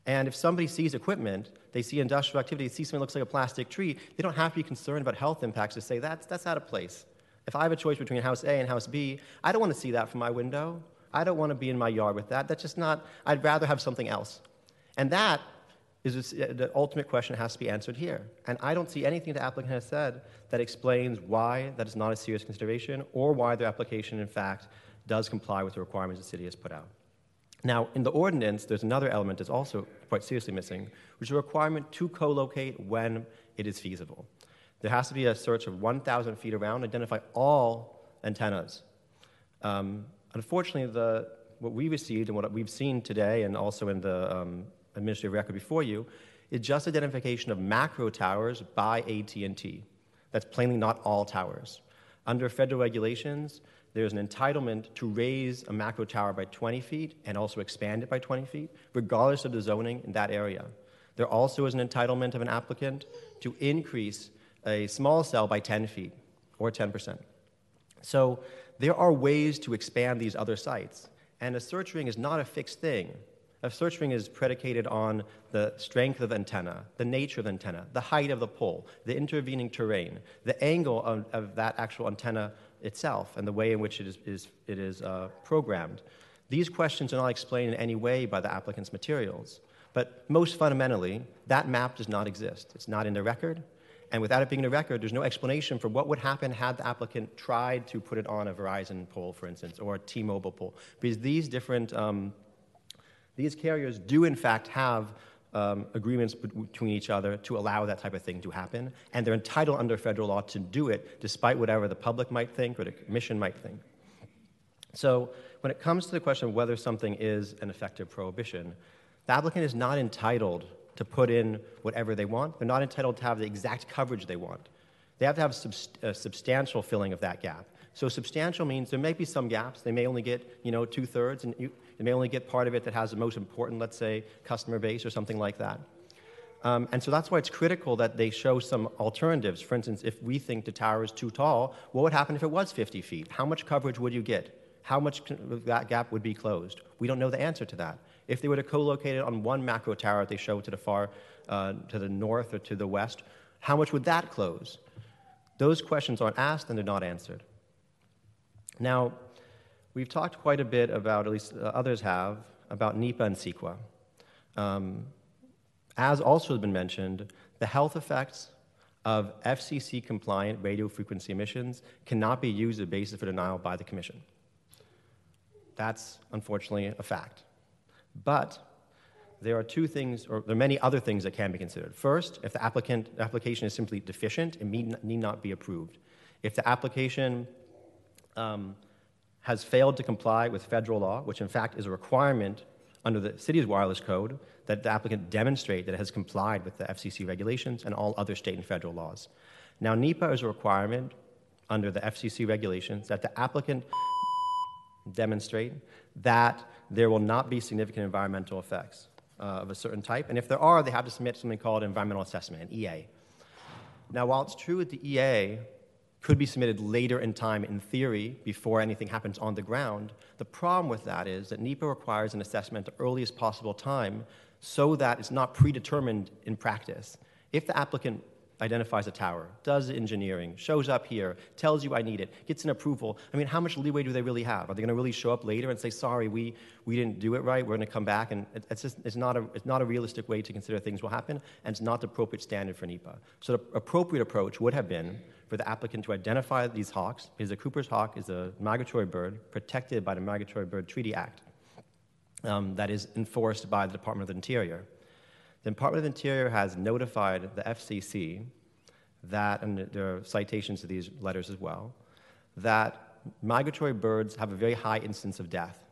And if somebody sees equipment, they see industrial activity, they see something that looks like a plastic tree, they don't have to be concerned about health impacts to say that's, that's out of place. If I have a choice between house A and house B, I don't want to see that from my window. I don't want to be in my yard with that. That's just not, I'd rather have something else. And that is the uh, ultimate question that has to be answered here. And I don't see anything the applicant has said that explains why that is not a serious consideration or why their application, in fact, does comply with the requirements the city has put out. Now, in the ordinance, there's another element that's also quite seriously missing, which is a requirement to co locate when it is feasible. There has to be a search of 1,000 feet around, identify all antennas. Um, unfortunately, the, what we received and what we've seen today, and also in the um, administrative record before you, is just identification of macro towers by AT&T. That's plainly not all towers. Under federal regulations, there's an entitlement to raise a macro tower by 20 feet and also expand it by 20 feet, regardless of the zoning in that area. There also is an entitlement of an applicant to increase a small cell by 10 feet or 10%. So there are ways to expand these other sites, and a search ring is not a fixed thing. A search ring is predicated on the strength of antenna, the nature of the antenna, the height of the pole, the intervening terrain, the angle of, of that actual antenna itself, and the way in which it is, is it is uh, programmed. These questions are not explained in any way by the applicant's materials. But most fundamentally, that map does not exist. It's not in the record. And without it being in the record, there's no explanation for what would happen had the applicant tried to put it on a Verizon pole, for instance, or a T Mobile pole. Because these different um, these carriers do, in fact, have um, agreements between each other to allow that type of thing to happen, and they're entitled under federal law to do it despite whatever the public might think or the commission might think. So, when it comes to the question of whether something is an effective prohibition, the applicant is not entitled to put in whatever they want. They're not entitled to have the exact coverage they want. They have to have a substantial filling of that gap. So substantial means there may be some gaps. They may only get, you know, two thirds, and you, they may only get part of it that has the most important, let's say, customer base or something like that. Um, and so that's why it's critical that they show some alternatives. For instance, if we think the tower is too tall, what would happen if it was 50 feet? How much coverage would you get? How much that gap would be closed? We don't know the answer to that. If they were to co-locate it on one macro tower that they show to the far, uh, to the north or to the west, how much would that close? Those questions aren't asked and they're not answered. Now, we've talked quite a bit about, at least uh, others have, about NEPA and CEQA. Um, as also has been mentioned, the health effects of FCC compliant radio frequency emissions cannot be used as a basis for denial by the Commission. That's unfortunately a fact. But there are two things, or there are many other things that can be considered. First, if the applicant, application is simply deficient, it need, need not be approved. If the application um, has failed to comply with federal law, which in fact is a requirement under the city's wireless code that the applicant demonstrate that it has complied with the FCC regulations and all other state and federal laws. Now, NEPA is a requirement under the FCC regulations that the applicant demonstrate that there will not be significant environmental effects uh, of a certain type. And if there are, they have to submit something called environmental assessment, an EA. Now, while it's true that the EA could be submitted later in time in theory before anything happens on the ground. The problem with that is that NEPA requires an assessment at the earliest possible time so that it's not predetermined in practice. If the applicant identifies a tower, does engineering, shows up here, tells you I need it, gets an approval. I mean, how much leeway do they really have? Are they going to really show up later and say, sorry, we, we didn't do it right, we're going to come back? And it's, just, it's, not a, it's not a realistic way to consider things will happen, and it's not the appropriate standard for NEPA. So the appropriate approach would have been for the applicant to identify these hawks, because the Cooper's hawk is a migratory bird protected by the Migratory Bird Treaty Act um, that is enforced by the Department of the Interior. The Department of Interior has notified the FCC that, and there are citations to these letters as well, that migratory birds have a very high instance of death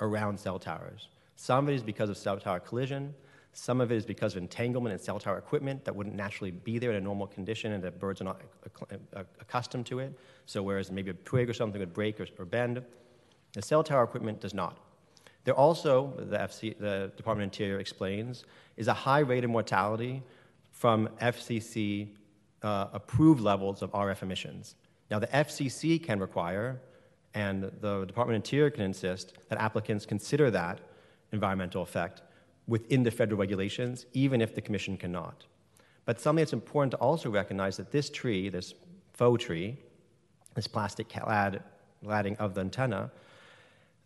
around cell towers. Some of it is because of cell tower collision, some of it is because of entanglement in cell tower equipment that wouldn't naturally be there in a normal condition and that birds are not uh, accustomed to it. So, whereas maybe a twig or something would break or, or bend, the cell tower equipment does not. There also, the, FC, the Department of Interior explains, is a high rate of mortality from FCC uh, approved levels of RF emissions. Now, the FCC can require, and the Department of Interior can insist, that applicants consider that environmental effect within the federal regulations, even if the commission cannot. But something that's important to also recognize that this tree, this faux tree, this plastic clad cladding of the antenna,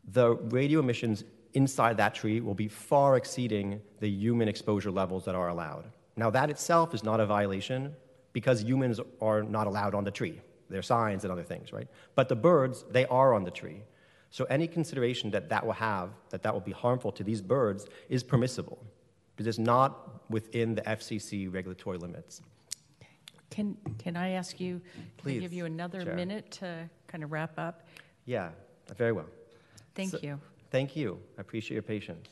the radio emissions inside that tree will be far exceeding the human exposure levels that are allowed. Now, that itself is not a violation because humans are not allowed on the tree. There are signs and other things, right? But the birds, they are on the tree. So any consideration that that will have, that that will be harmful to these birds, is permissible because it's not within the FCC regulatory limits. Can, can I ask you, can Please, I give you another Chair. minute to kind of wrap up? Yeah, very well. Thank So- you. Thank you. I appreciate your patience.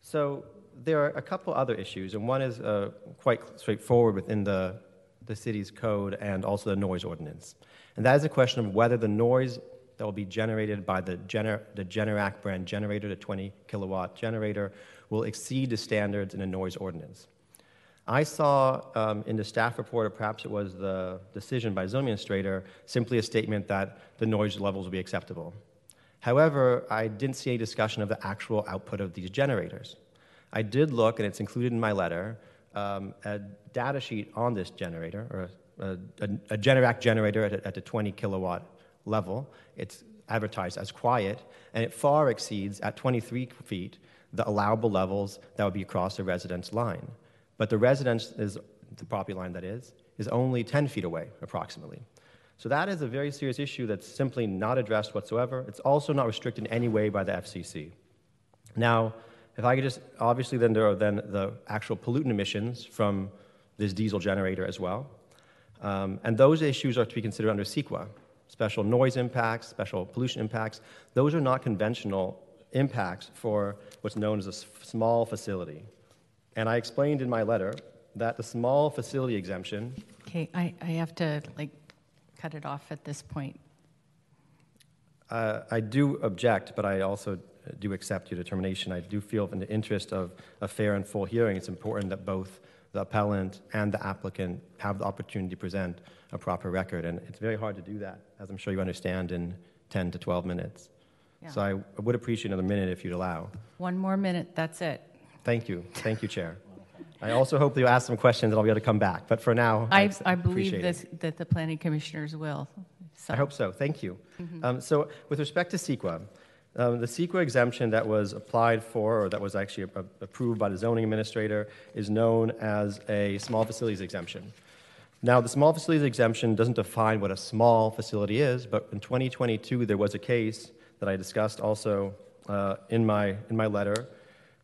So there are a couple other issues, and one is uh, quite straightforward within the, the city's code and also the noise ordinance. And that is a question of whether the noise that will be generated by the, Gener- the Generac brand generator, the 20 kilowatt generator, will exceed the standards in a noise ordinance. I saw um, in the staff report, or perhaps it was the decision by the zoning administrator, simply a statement that the noise levels will be acceptable. However, I didn't see a discussion of the actual output of these generators. I did look, and it's included in my letter, um, a data sheet on this generator, or a, a, a Generac generator at, a, at the 20 kilowatt level. It's advertised as quiet, and it far exceeds at 23 feet the allowable levels that would be across the residence line. But the residence is the property line that is is only 10 feet away approximately. So that is a very serious issue that's simply not addressed whatsoever. It's also not restricted in any way by the FCC. Now, if I could just, obviously, then there are then the actual pollutant emissions from this diesel generator as well. Um, and those issues are to be considered under CEQA. Special noise impacts, special pollution impacts, those are not conventional impacts for what's known as a small facility. And I explained in my letter that the small facility exemption. Okay, I, I have to like cut it off at this point. Uh, I do object, but I also do accept your determination. I do feel, in the interest of a fair and full hearing, it's important that both the appellant and the applicant have the opportunity to present a proper record. And it's very hard to do that, as I'm sure you understand, in 10 to 12 minutes. Yeah. So I would appreciate another minute if you'd allow. One more minute, that's it. Thank you. Thank you, Chair. I also hope that you'll ask some questions and I'll be able to come back. But for now, I, I, I believe this, that the planning commissioners will. So. I hope so. Thank you. Mhm. Um, so, with respect to CEQA, um, the CEQA exemption that was applied for, or that was actually a- approved by the zoning administrator, is known as a small facilities exemption. Now, the small facilities exemption doesn't define what a small facility is, but in 2022 there was a case that I discussed also uh, in my in my letter,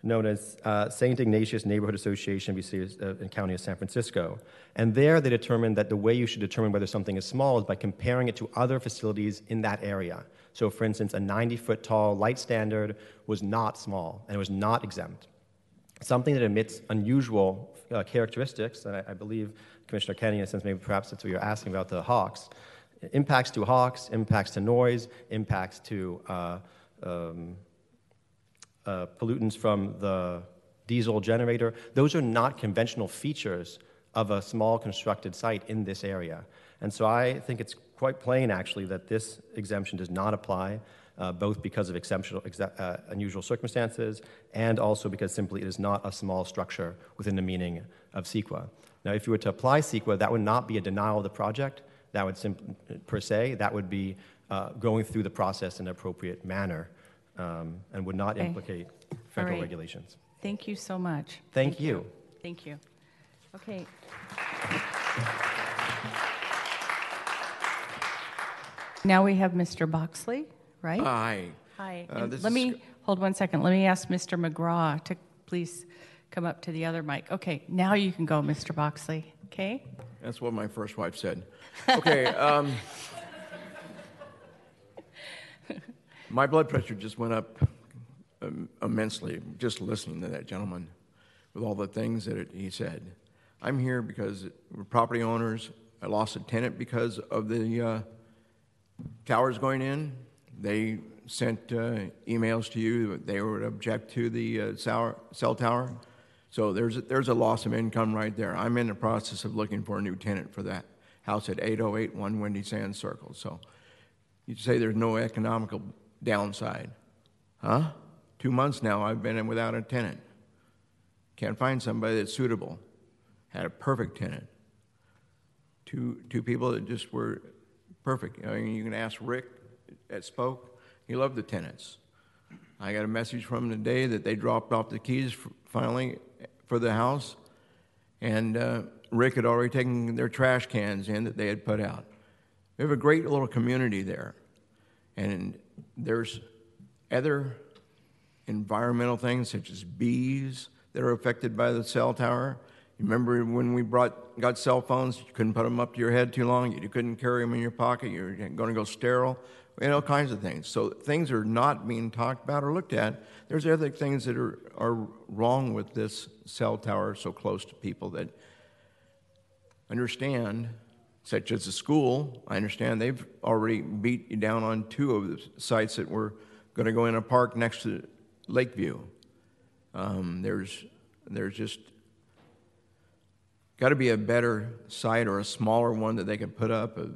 known as uh, St. Ignatius Neighborhood Association of the uh, County of San Francisco. And there they determined that the way you should determine whether something is small is by comparing it to other facilities in that area. So, for instance, a 90 foot tall light standard was not small and it was not exempt. Something that emits unusual uh, characteristics, and I, I believe Commissioner Kenny, sense, maybe perhaps that's what you're asking about the hawks, impacts to hawks, impacts to noise, impacts to uh, um, uh, pollutants from the diesel generator. Those are not conventional features of a small constructed site in this area. And so I think it's quite plain, actually, that this exemption does not apply, uh, both because of exceptional, uh, unusual circumstances and also because simply it is not a small structure within the meaning of CEQA. Now, if you were to apply CEQA, that would not be a denial of the project. That would per se, that would be uh, going through the process in an appropriate manner um, and would not Okay. implicate federal right. regulations. Thank you so much. Thank you. Thank you. Okay. Now we have Mr. Boxley, right? Hi. Hi. Uh, And this Let is me, hold one second. Let me ask Mr. McGraw to please come up to the other mic. Okay, now you can go, Mr. Boxley. Okay? That's what my first wife said. Okay. um, my blood pressure just went up um, immensely just listening to that gentleman with all the things that it, he said. I'm here because we're property owners. I lost a tenant because of the uh, towers going in. They sent uh, emails to you. that They would object to the uh, cell, tower. So there's a, there's a loss of income right there. I'm in the process of looking for a new tenant for that house at 808 One Windy Sand Circle. So you say there's no economical downside, huh? Two months now I've been in without a tenant. Can't find somebody that's suitable. Had a perfect tenant. Two two people that just were perfect. I mean, you can ask Rick at Spoke. He loved the tenants. I got a message from him today that they dropped off the keys f- finally for the house, and uh, Rick had already taken their trash cans in that they had put out. We have a great little community there, and there's other environmental things such as bees that are affected by the cell tower. You remember when we brought got cell phones, you couldn't put them up to your head too long, you couldn't carry them in your pocket, you're going to go sterile, and all kinds of things. So things are not being talked about or looked at. There's other things that are, are wrong with this cell tower so close to people that understand, such as the school. I understand they've already beat you down on two of the sites that were going to go in a park next to Lakeview. Um, there's, there's just got to be a better site or a smaller one that they could put up. I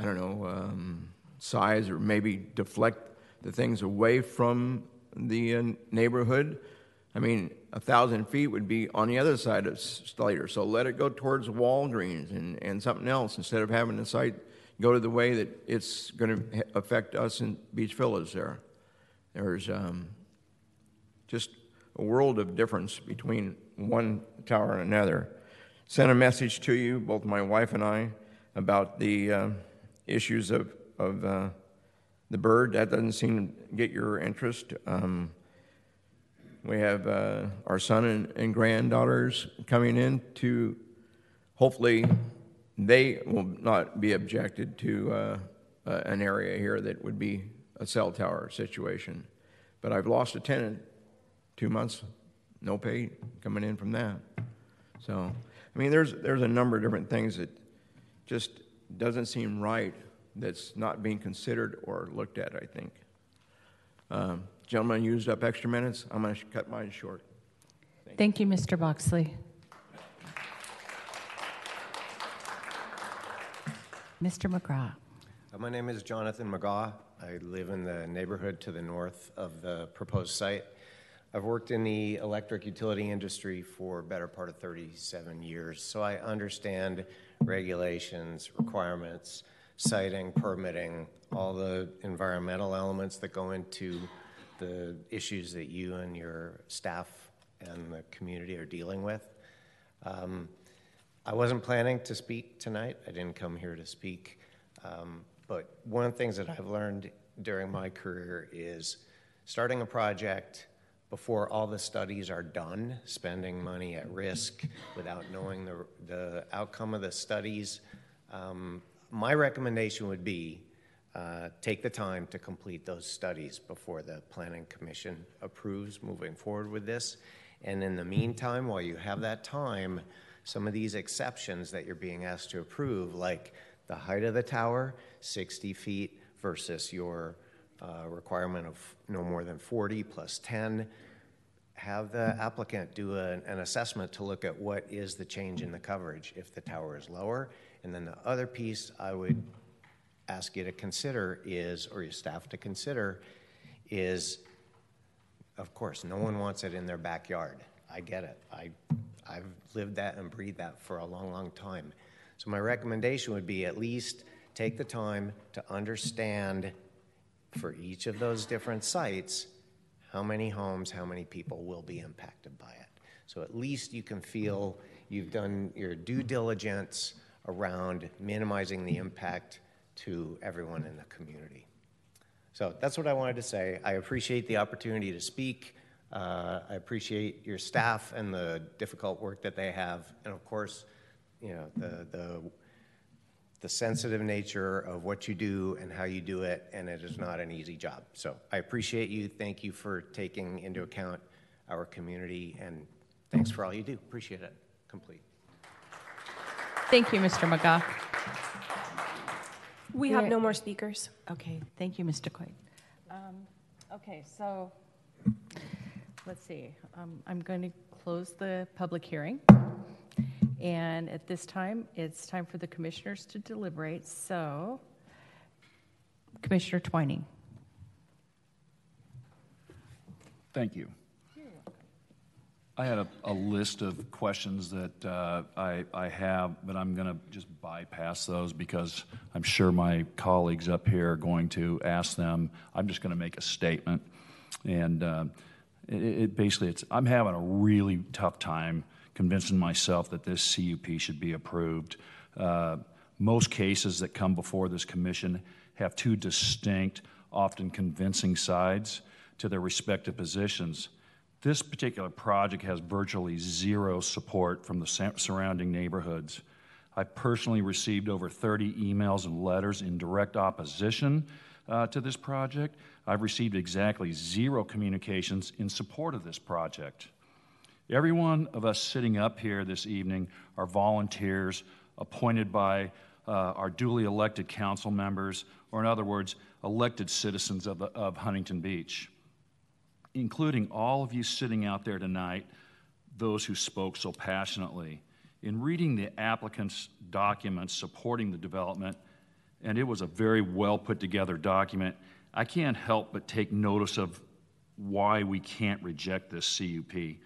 I don't know. Um, size or maybe deflect the things away from the uh, neighborhood. I mean, a thousand feet would be on the other side of Slater, so let it go towards Walgreens and, and something else instead of having the site go to the way that it's going to affect us in Beach Villas there. There's um, just a world of difference between one tower and another. Sent a message to you, both my wife and I, about the uh, issues of, of uh, the bird. That doesn't seem to get your interest. Um, we have uh, our son and, and, granddaughters coming in to hopefully they will not be objected to uh, uh, an area here that would be a cell tower situation. But I've lost a tenant two months, no pay coming in from that. So, I mean, there's, there's a number of different things that just doesn't seem right that's not being considered or looked at, I think. Um, gentleman used up extra minutes. I'm going to cut mine short. Thank, Thank you, Mr. Boxley. Mr. McGraw. Uh, my name is Jonathan McGaw. I live in the neighborhood to the north of the proposed site. I've worked in the electric utility industry for better part of 37 years, so I understand regulations, requirements, siting, permitting, all the environmental elements that go into the issues that you and your staff and the community are dealing with. Um, I wasn't planning to speak tonight. I didn't come here to speak. Um, but one of the things that I've learned during my career is starting a project before all the studies are done, spending money at risk without knowing the, the outcome of the studies. Um, my recommendation would be uh, take the time to complete those studies before the Planning Commission approves moving forward with this. And in the meantime, while you have that time, some of these exceptions that you're being asked to approve, like the height of the tower, 60 feet versus your uh, requirement of no more than 40 plus 10, have the applicant do an, an assessment to look at what is the change in the coverage if the tower is lower. And then the other piece I would ask you to consider is, or your staff to consider, is of course, no one wants it in their backyard. I get it. I, I've lived that and breathed that for a long, long time. So, my recommendation would be at least take the time to understand for each of those different sites how many homes, how many people will be impacted by it. So, at least you can feel you've done your due diligence around minimizing the impact to everyone in the community. So that's what I wanted to say. I appreciate the opportunity to speak. Uh, I appreciate your staff and the difficult work that they have, and of course, you know the the the sensitive nature of what you do and how you do it, and it is not an easy job. So I appreciate you. Thank you for taking into account our community, and thanks for all you do. Appreciate it. Complete. Thank you, Mr. McGaugh. We have no more speakers. Okay, thank you, Mr. Coit. Um, okay, so let's see. Um, I'm going to close the public hearing. And at this time, it's time for the commissioners to deliberate. So, Commissioner Twining. Thank you. I had a, list of questions that uh, I, have, but I'm going to just bypass those because I'm sure my colleagues up here are going to ask them. I'm just going to make a statement. And uh, it, basically, it's, I'm having a really tough time convincing myself that this CUP should be approved. Uh, most cases that come before this commission have two distinct, often convincing sides to their respective positions. This particular project has virtually zero support from the surrounding neighborhoods. I personally received over 30 emails and letters in direct opposition uh, to this project. I've received exactly zero communications in support of this project. Every one of us sitting up here this evening are volunteers appointed by uh, our duly elected council members, or in other words, elected citizens of, of Huntington Beach including all of you sitting out there tonight, those who spoke so passionately. In reading the applicant's documents supporting the development, and it was a very well put together document. I can't help but take notice of why we can't reject this CUP.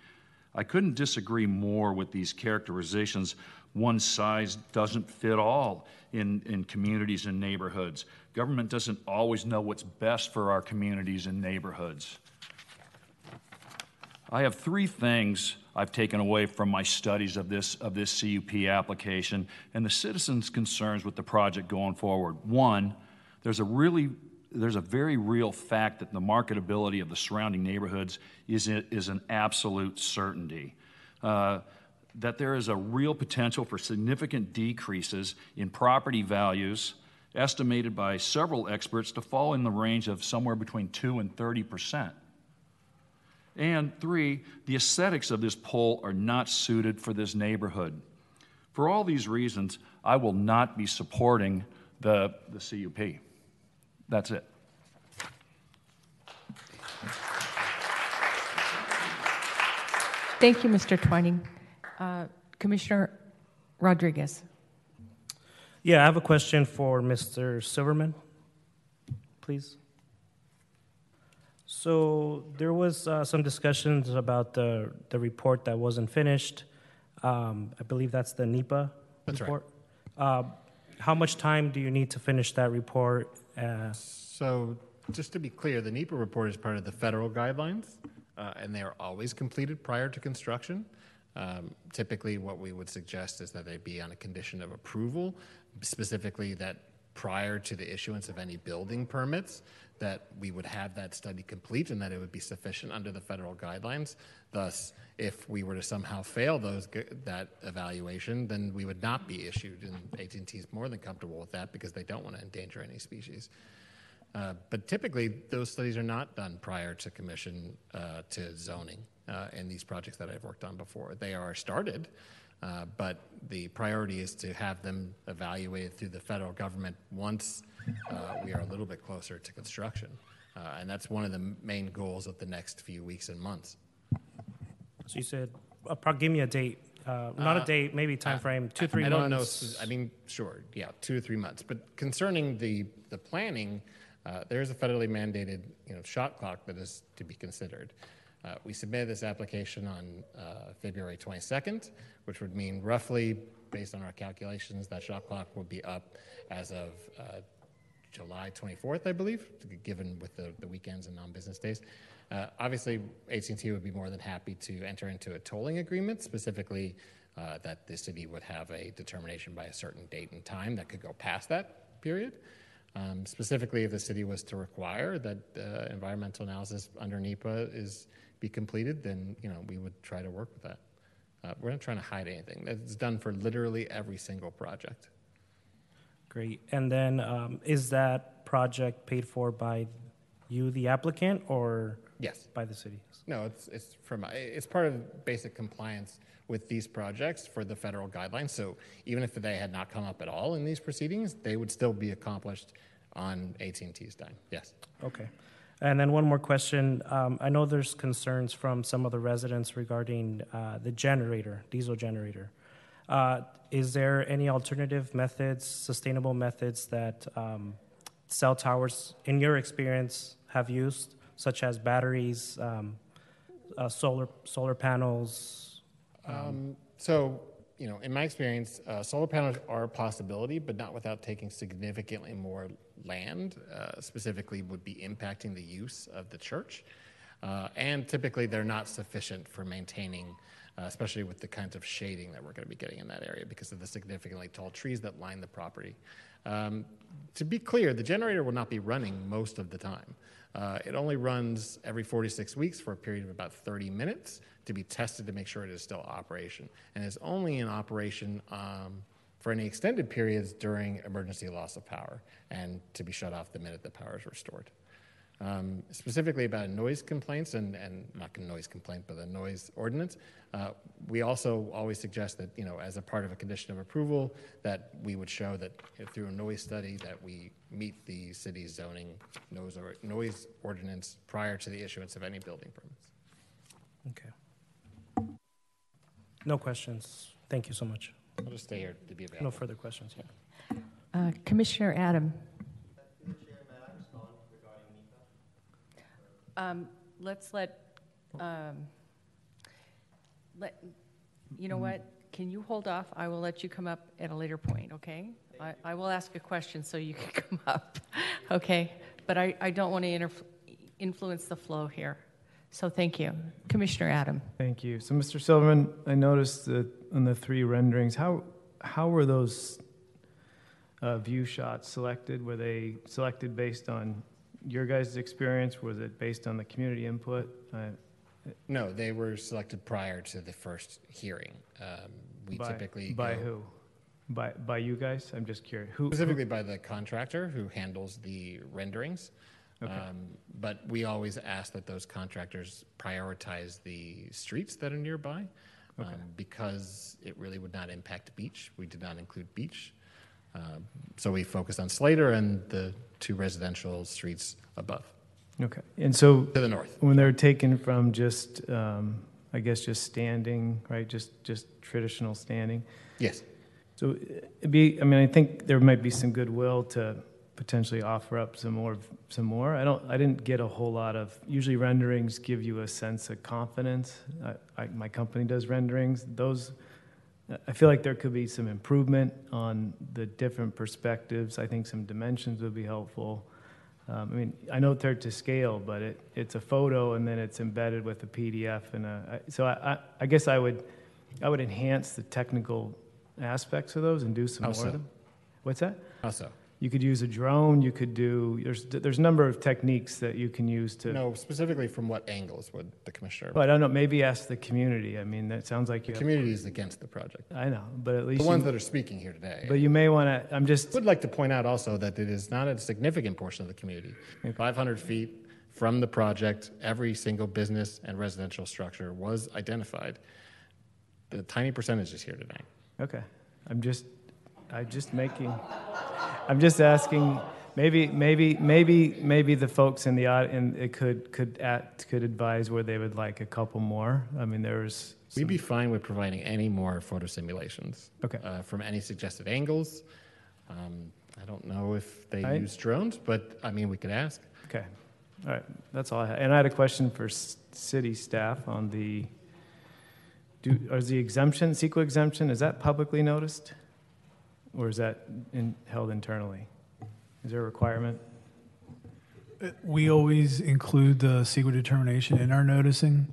I couldn't disagree more with these characterizations. One size doesn't fit all in, in communities and neighborhoods. Government doesn't always know what's best for our communities and neighborhoods. I have three things I've taken away from my studies of this, of this CUP application and the citizens' concerns with the project going forward. One, there's a really there's a very real fact that the marketability of the surrounding neighborhoods is, is an absolute certainty. Uh, that there is a real potential for significant decreases in property values, estimated by several experts to fall in the range of somewhere between 2 and 30 percent. And three, the aesthetics of this pole are not suited for this neighborhood. For all these reasons, I will not be supporting the, the CUP. That's it. Thank you, Mr. Twining. Uh, Commissioner Rodriguez. Yeah, I have a question for Mr. Silverman, please. So there was uh, some discussions about the the report that wasn't finished. Um, I believe that's the NEPA That's right. report. Uh, how much time do you need to finish that report? Uh, So, just to be clear, the NEPA report is part of the federal guidelines, uh, and they are always completed prior to construction. Um, typically, what we would suggest is that they be on a condition of approval, specifically that prior to the issuance of any building permits, that we would have that study complete and that it would be sufficient under the federal guidelines. Thus, if we were to somehow fail those that evaluation, then we would not be issued. And AT&T is more than comfortable with that because they don't want to endanger any species. Uh, but typically, those studies are not done prior to commission uh, to zoning uh, in these projects that I've worked on before. They are started, uh, but the priority is to have them evaluated through the federal government once we are a little bit closer to construction. Uh, and that's one of the main goals of the next few weeks and months. so you said, uh, give me a date, uh, not a Uh, date, maybe time frame, two, I- three I don't know. months. I mean, sure, yeah, two or three months. But concerning the the planning, uh, there is a federally mandated you know shot clock that is to be considered. Uh, we submitted this application on uh, February 22nd, which would mean roughly, based on our calculations, that shot clock would be up as of uh, July 24th, I believe, given with the, the weekends and non-business days. Uh, obviously, AT&T would be more than happy to enter into a tolling agreement, specifically uh, that the city would have a determination by a certain date and time that could go past that period. Um, specifically, if the city was to require that uh, environmental analysis under NEPA is be completed, then you know we would try to work with that. Uh, we're not trying to hide anything. It's done for literally every single project. Great. And then um, is that project paid for by you, the applicant, or Yes. by the city? No, it's it's from it's part of basic compliance with these projects for the federal guidelines. So even if they had not come up at all in these proceedings, they would still be accomplished on AT&T's dime. Yes. Okay. And then one more question. Um, I know there's concerns from some of the residents regarding uh, the generator, diesel generator. Uh, is there any alternative methods, sustainable methods that um, cell towers, in your experience, have used, such as batteries, um, uh, solar solar panels? Um, so, you know, in my experience, uh, solar panels are a possibility, but not without taking significantly more land. Uh, specifically, would be impacting the use of the church, uh, and typically they're not sufficient for maintaining, uh, especially with the kinds of shading that we're going to be getting in that area because of the significantly tall trees that line the property. Um, to be clear, the generator will not be running most of the time. Uh, it only runs every 46 weeks for a period of about 30 minutes to be tested to make sure it is still operation, and is only in operation um, for any extended periods during emergency loss of power, and to be shut off the minute the power is restored. Um, specifically about noise complaints and, and not a noise complaint, but the noise ordinance. Uh, we also always suggest that, you know, as a part of a condition of approval, that we would show that you know, through a noise study that we meet the city's zoning noise, or, noise ordinance prior to the issuance of any building permits. Okay. No questions. Thank you so much. I'll just stay here to be available. No further questions. Yeah. Uh, Commissioner Adam. Um, let's let, um, let, you know what? Can you hold off? I will let you come up at a later point, okay? I, I will ask a question so you can come up, okay? But I, I don't want to interf- influence the flow here. So thank you. Commissioner Adam. Thank you. So, Mr. Silverman, I noticed that on the three renderings, how how were those uh, view shots selected? Were they selected based on your guys' experience? Was it based on the community input? Uh, No, they were selected prior to the first hearing. Um, we by, typically by go- who? By by you guys? I'm just curious. Who specifically by the contractor who handles the renderings. Okay. Um, but we always ask that those contractors prioritize the streets that are nearby um, because it really would not impact beach. We did not include beach. Um, so we focused on Slater and the two residential streets above. Okay. And so To the north. when they're taken from just, um, I guess, just standing, right? Just just traditional standing. Yes. So it'd be. I mean, I think there might be some goodwill to potentially offer up some more. Some more. I don't. I didn't get a whole lot of. Usually renderings give you a sense of confidence. I, I, my company does renderings. Those. I feel like there could be some improvement on the different perspectives. I think some dimensions would be helpful. Um, I mean, I know they're to scale, but it, it's a photo and then it's embedded with a PDF and a, so I, I, I guess I would, I would enhance the technical aspects of those and do some How more so? of them. What's that? How so? You could use a drone. You could do. There's there's a number of techniques that you can use to. No, specifically from what angles would the commissioner? Well, I don't know. Maybe ask the community. I mean, that sounds like the you. community is against the project. I know, but at least The you- ones that are speaking here today. But you may want to. I'm just. Would like to point out also that it is not a significant portion of the community. 500 feet from the project, every single business and residential structure was identified. The tiny percentage is here tonight. Okay. I'm just, I'm just making, I'm just asking, maybe, maybe, maybe, maybe the folks in the, in it could, could at, could advise where they would like a couple more. I mean, there's. We'd be fine with providing any more photo simulations. Okay. Uh, from any suggested angles. Um, I don't know if they I- use drones, but I mean, we could ask. Okay. All right. That's all I had. And I had a question for city staff on the, do, is the exemption, CEQA exemption, is that publicly noticed? Or is that in, held internally? Is there a requirement? We always include the CEQA determination in our noticing.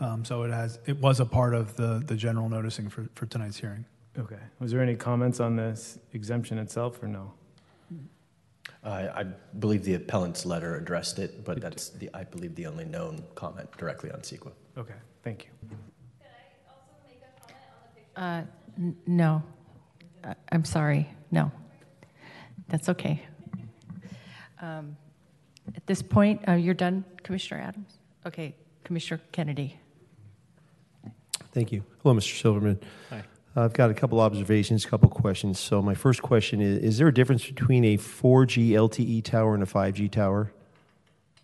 Um, so it has, it was a part of the, the general noticing for, for tonight's hearing. Okay. Was there any comments on this exemption itself or no? I I believe the appellant's letter addressed it, but that's the, I believe, the only known comment directly on CEQA. Okay, thank you. Could I also make a comment on the picture? Uh, n- no. I- I'm sorry. No. That's okay. Um, At this point, uh, you're done, Commissioner Adams? Okay, Commissioner Kennedy. Thank you. Hello, Mr. Silverman. Hi. I've got a couple observations, a couple questions. So my first question is, is there a difference between a 4G LTE tower and a 5G tower?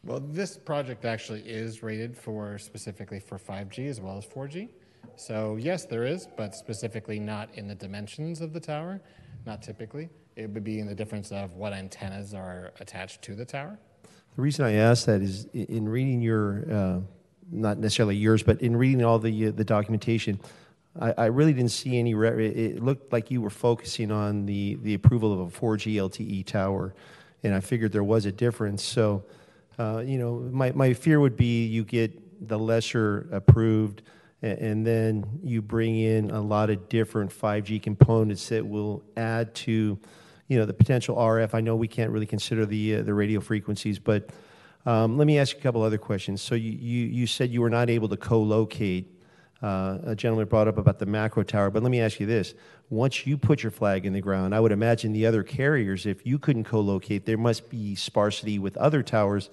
Well, this project actually is rated for specifically for 5G as well as 4G. So yes, there is, but specifically not in the dimensions of the tower, not typically. It would be in the difference of what antennas are attached to the tower. The reason I ask that is in reading your, uh, not necessarily yours, but in reading all the, uh, the documentation, I, I really didn't see any, re- it looked like you were focusing on the, the approval of a 4G LTE tower, and I figured there was a difference. So, uh, you know, my, my fear would be you get the lesser approved, and then you bring in a lot of different 5G components that will add to, you know, the potential RF. I know we can't really consider the uh, the radio frequencies, but um, let me ask you a couple other questions. So you, you you said you were not able to co-locate. Uh, a gentleman brought up about the macro tower, but let me ask you this: Once you put your flag in the ground, I would imagine the other carriers, if you couldn't co-locate, there must be sparsity with other towers.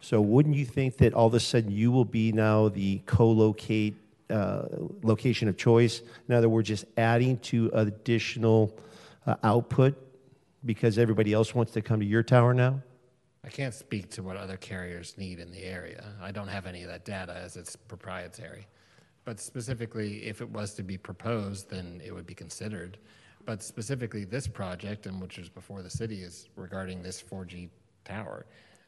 So wouldn't you think that all of a sudden you will be now the co-locate uh, location of choice? In other words, just adding to additional uh, output because everybody else wants to come to your tower now? I can't speak to what other carriers need in the area. I don't have any of that data as it's proprietary. But specifically, if it was to be proposed, then it would be considered. but specifically this project, and which is before the city, is regarding this 4G tower.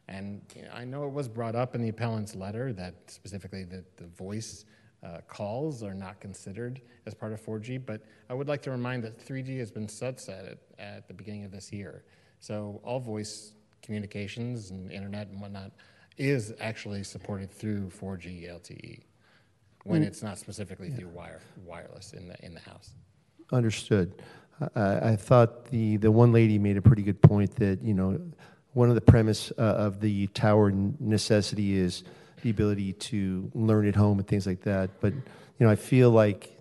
And you know, I know it was brought up in the appellant's letter that specifically that the voice uh, calls are not considered as part of 4G, but I would like to remind that 3G has been sunsetted at the beginning of this year. So all voice communications and internet and whatnot is actually supported through 4G LTE when Mm. it's not specifically through wire, wireless in the, in the house. Understood. I, I thought the, the one lady made a pretty good point that, you know, one of the premise uh, of the tower necessity is the ability to learn at home and things like that. But, you know, I feel like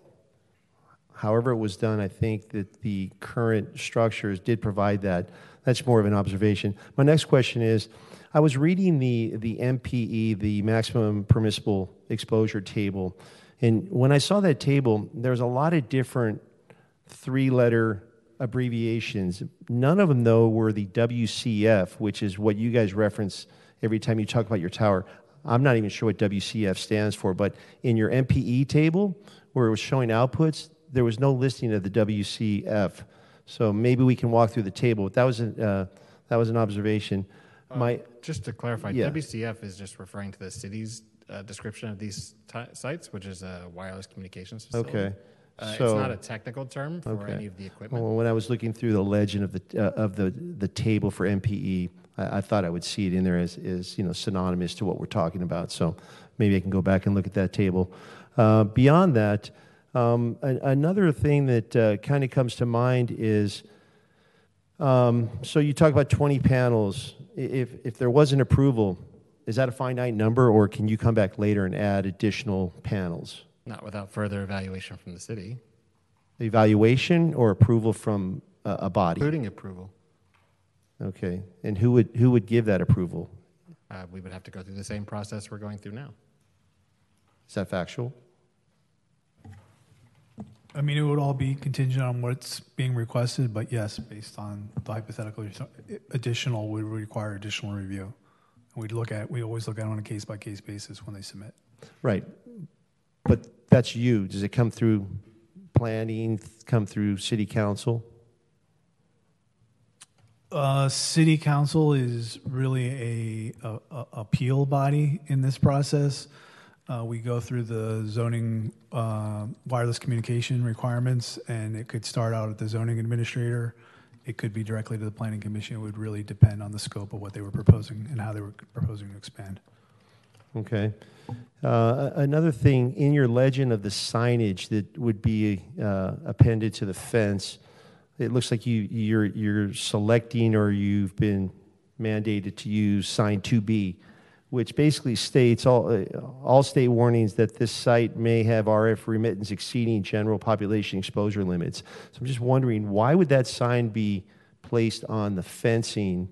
however it was done, I think that the current structures did provide that. That's more of an observation. My next question is, I was reading the, the MPE, the maximum permissible exposure table, and when I saw that table, there's a lot of different three-letter abbreviations. None of them, though, were the WCF, which is what you guys reference every time you talk about your tower. I'm not even sure what WCF stands for, but in your MPE table, where it was showing outputs, there was no listing of the WCF. So maybe we can walk through the table. But that was an, uh, that was an observation. My Just to clarify, Yeah. WCF is just referring to the city's uh, description of these ti sites, which is a wireless communications facility. Okay. Uh, so, it's not a technical term for okay. any of the equipment. Well, when I was looking through the legend of the uh, of the the table for MPE, I, I thought I would see it in there as, as you know synonymous to what we're talking about. So maybe I can go back and look at that table. Uh, beyond that, um, a, another thing that uh, kind of comes to mind is. Um, so you talk about 20 panels. If, if there was an approval, is that a finite number, or can you come back later and add additional panels? Not without further evaluation from the city, Evaluation or approval from a, a body? including approval. Okay, and who would, who would give that approval? Uh, we would have to go through the same process we're going through now. Is that factual? I mean, it would all be contingent on what's being requested, but yes, based on the hypothetical, additional would require additional review. We'd look at, we always look at it on a case-by-case basis when they submit. Right, but that's you. Does it come through planning, come through city council? Uh, city council is really a, a, a appeal body in this process. Uh, we go through the zoning, uh, wireless communication requirements, and it could start out at the zoning administrator. It could be directly to the planning commission. It would really depend on the scope of what they were proposing and how they were proposing to expand. Okay. Uh, Another thing, in your legend of the signage that would be uh, appended to the fence, it looks like you, you're, you're selecting or you've been mandated to use sign 2B, which basically states all, uh, all state warnings that this site may have RF remittance exceeding general population exposure limits. So I'm just wondering, why would that sign be placed on the fencing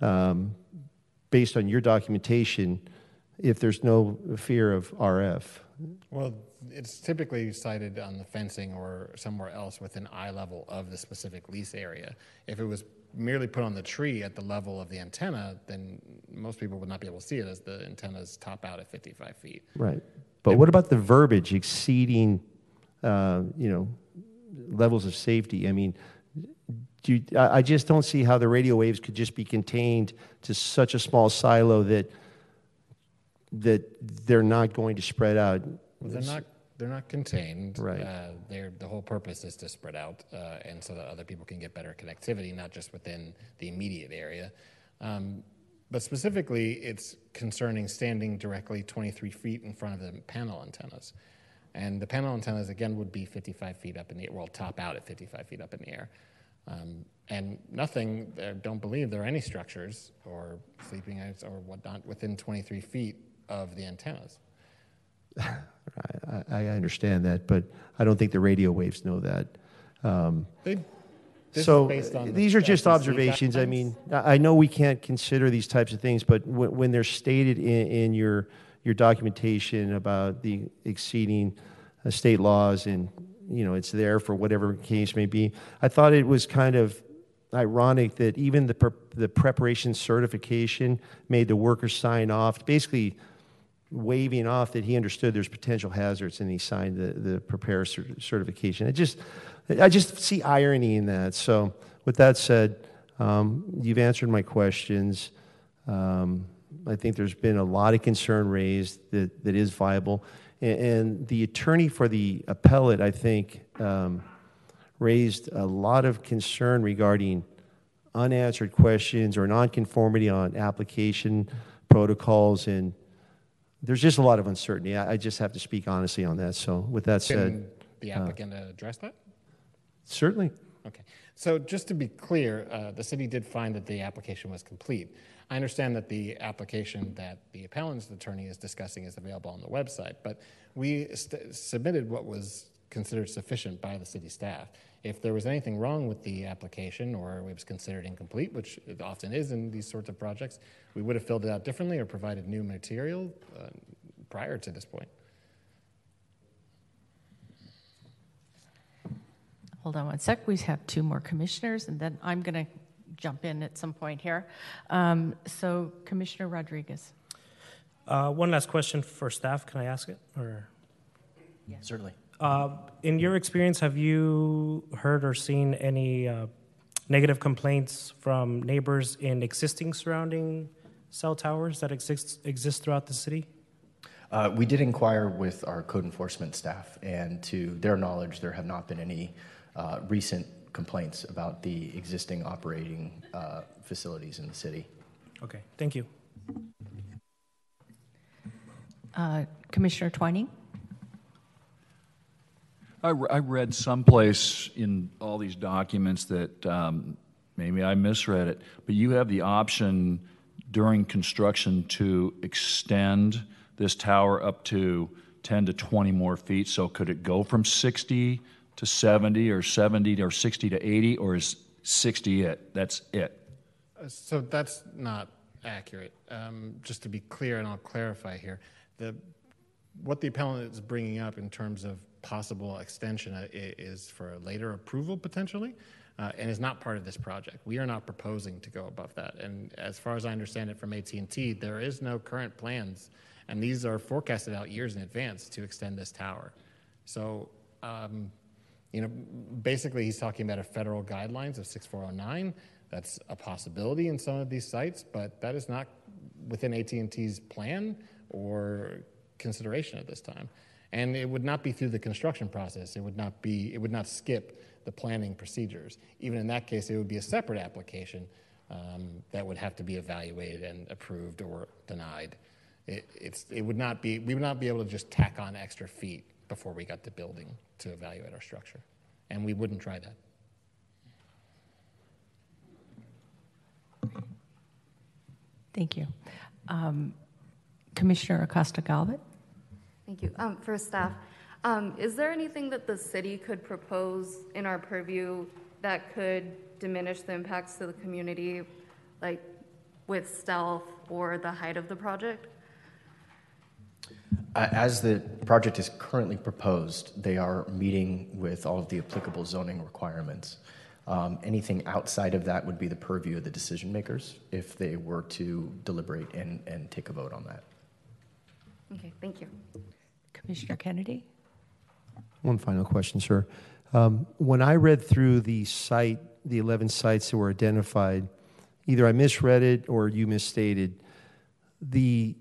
um, based on your documentation if there's no fear of RF? Well, it's typically cited on the fencing or somewhere else within eye level of the specific lease area. If it was merely put on the tree at the level of the antenna, then most people would not be able to see it as the antennas top out at 55 feet. Right. But what about the verbiage exceeding, uh, you know, levels of safety? I mean, do you, I I just don't see how the radio waves could just be contained to such a small silo that that they're not going to spread out. Well, they're not they're not contained. Right. Uh, they're the whole purpose is to spread out, uh, and so that other people can get better connectivity, not just within the immediate area. Um, but specifically, it's concerning standing directly 23 feet in front of the panel antennas. And the panel antennas, again, would be 55 feet up in the air, well, top out at 55 feet up in the air. Um, and nothing, I don't believe there are any structures or sleeping aids or whatnot within 23 feet of the antennas. I, I understand that, but I don't think the radio waves know that. Um, They- so based on the these are just observations. I mean, I know we can't consider these types of things, but when, when they're stated in, in your your documentation about the exceeding uh, state laws, and you know it's there for whatever case may be, I thought it was kind of ironic that even the pre- the preparation certification made the workers sign off, basically waving off that he understood there's potential hazards and he signed the, the prepare cer- certification. I just, I just see irony in that. So with that said, um, you've answered my questions. Um, I think there's been a lot of concern raised that, that is viable. And, and the attorney for the appellate, I think, um, raised a lot of concern regarding unanswered questions or nonconformity on application protocols. And there's just a lot of uncertainty. I, I just have to speak honestly on that. So with that said, Can the uh, applicant address that? certainly. Okay. So just to be clear, uh, the city did find that the application was complete. I understand that the application that the appellant's attorney is discussing is available on the website, but we st- submitted what was considered sufficient by the city staff. If there was anything wrong with the application or it was considered incomplete, which it often is in these sorts of projects, we would have filled it out differently or provided new material uh, prior to this point. Hold on one sec. We have two more commissioners, and then I'm going to jump in at some point here. Um, so, Commissioner Rodriguez. Uh, one last question for staff. Can I ask it? Or Certainly. Uh, in your experience, have you heard or seen any uh, negative complaints from neighbors in existing surrounding cell towers that exist exist throughout the city? Uh, we did inquire with our code enforcement staff, and to their knowledge, there have not been any uh, recent complaints about the existing operating uh, facilities in the city. Okay, thank you. Uh, Commissioner Twining. I, re- I read someplace in all these documents that um, maybe I misread it, but you have the option during construction to extend this tower up to 10 to 20 more feet. So could it go from 60 to 70 or 70 or 60 to 80, or is 60 it? That's it. Uh, So that's not accurate. Um, Just to be clear, and I'll clarify here, the, what the appellant is bringing up in terms of possible extension uh, is for later approval potentially, uh, and is not part of this project. We are not proposing to go above that. And as far as I understand it from AT&T, there is no current plans, and these are forecasted out years in advance to extend this tower. So, um, you know, basically, he's talking about a federal guidelines of 6409. That's a possibility in some of these sites, but that is not within AT&T's plan or consideration at this time. And it would not be through the construction process. It would not be. It would not skip the planning procedures. Even in that case, it would be a separate application um, that would have to be evaluated and approved or denied. It, it's, it would not be. We would not be able to just tack on extra feet before we got to building to evaluate our structure, and we wouldn't try that. Thank you. Um, Commissioner Acosta Galvan. Thank you. Um, For staff, um, is there anything that the city could propose in our purview that could diminish the impacts to the community, like with stealth or the height of the project? Uh, As the project is currently proposed, they are meeting with all of the applicable zoning requirements. Um, Anything outside of that would be the purview of the decision makers if they were to deliberate and, and take a vote on that. Okay, thank you. Commissioner Kennedy. One final question, sir. Um, When I read through the site, the 11 sites that were identified, either I misread it or you misstated. The,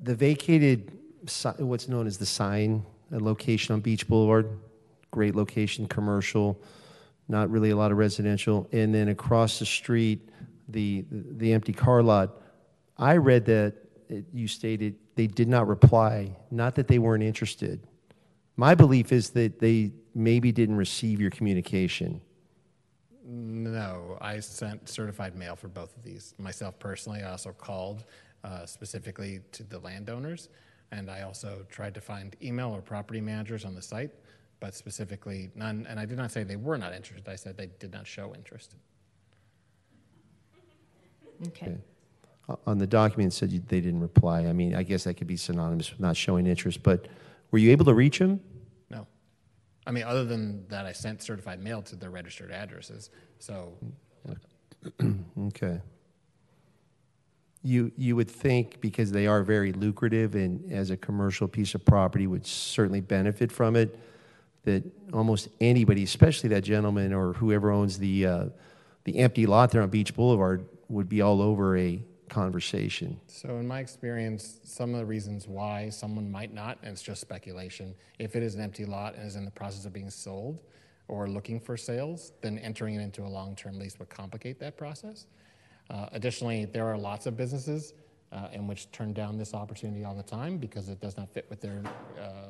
the vacated, what's known as the sign, location on Beach Boulevard, great location, commercial, not really a lot of residential. And then across the street, the, the empty car lot. I read that it- you stated they did not reply, not that they weren't interested. My belief is that they maybe didn't receive your communication. No, I sent certified mail for both of these. Myself personally, I also called uh, specifically to the landowners, and I also tried to find email or property managers on the site, but specifically none. And I did not say they were not interested. I said they did not show interest. Okay. O- On the document, said you- they didn't reply. I mean, I guess that could be synonymous with not showing interest, but were you able to reach them? No, I mean other than that, I sent certified mail to their registered addresses. So Okay. you, you would think because they are very lucrative and as a commercial piece of property would certainly benefit from it, that almost anybody, especially that gentleman or whoever owns the, uh, the empty lot there on Beach Boulevard, would be all over a conversation. So, in my experience, some of the reasons why someone might not, and it's just speculation, if it is an empty lot and is in the process of being sold or looking for sales, then entering it into a long term lease would complicate that process. Uh, additionally, there are lots of businesses uh, in which turn down this opportunity all the time because it does not fit with their uh,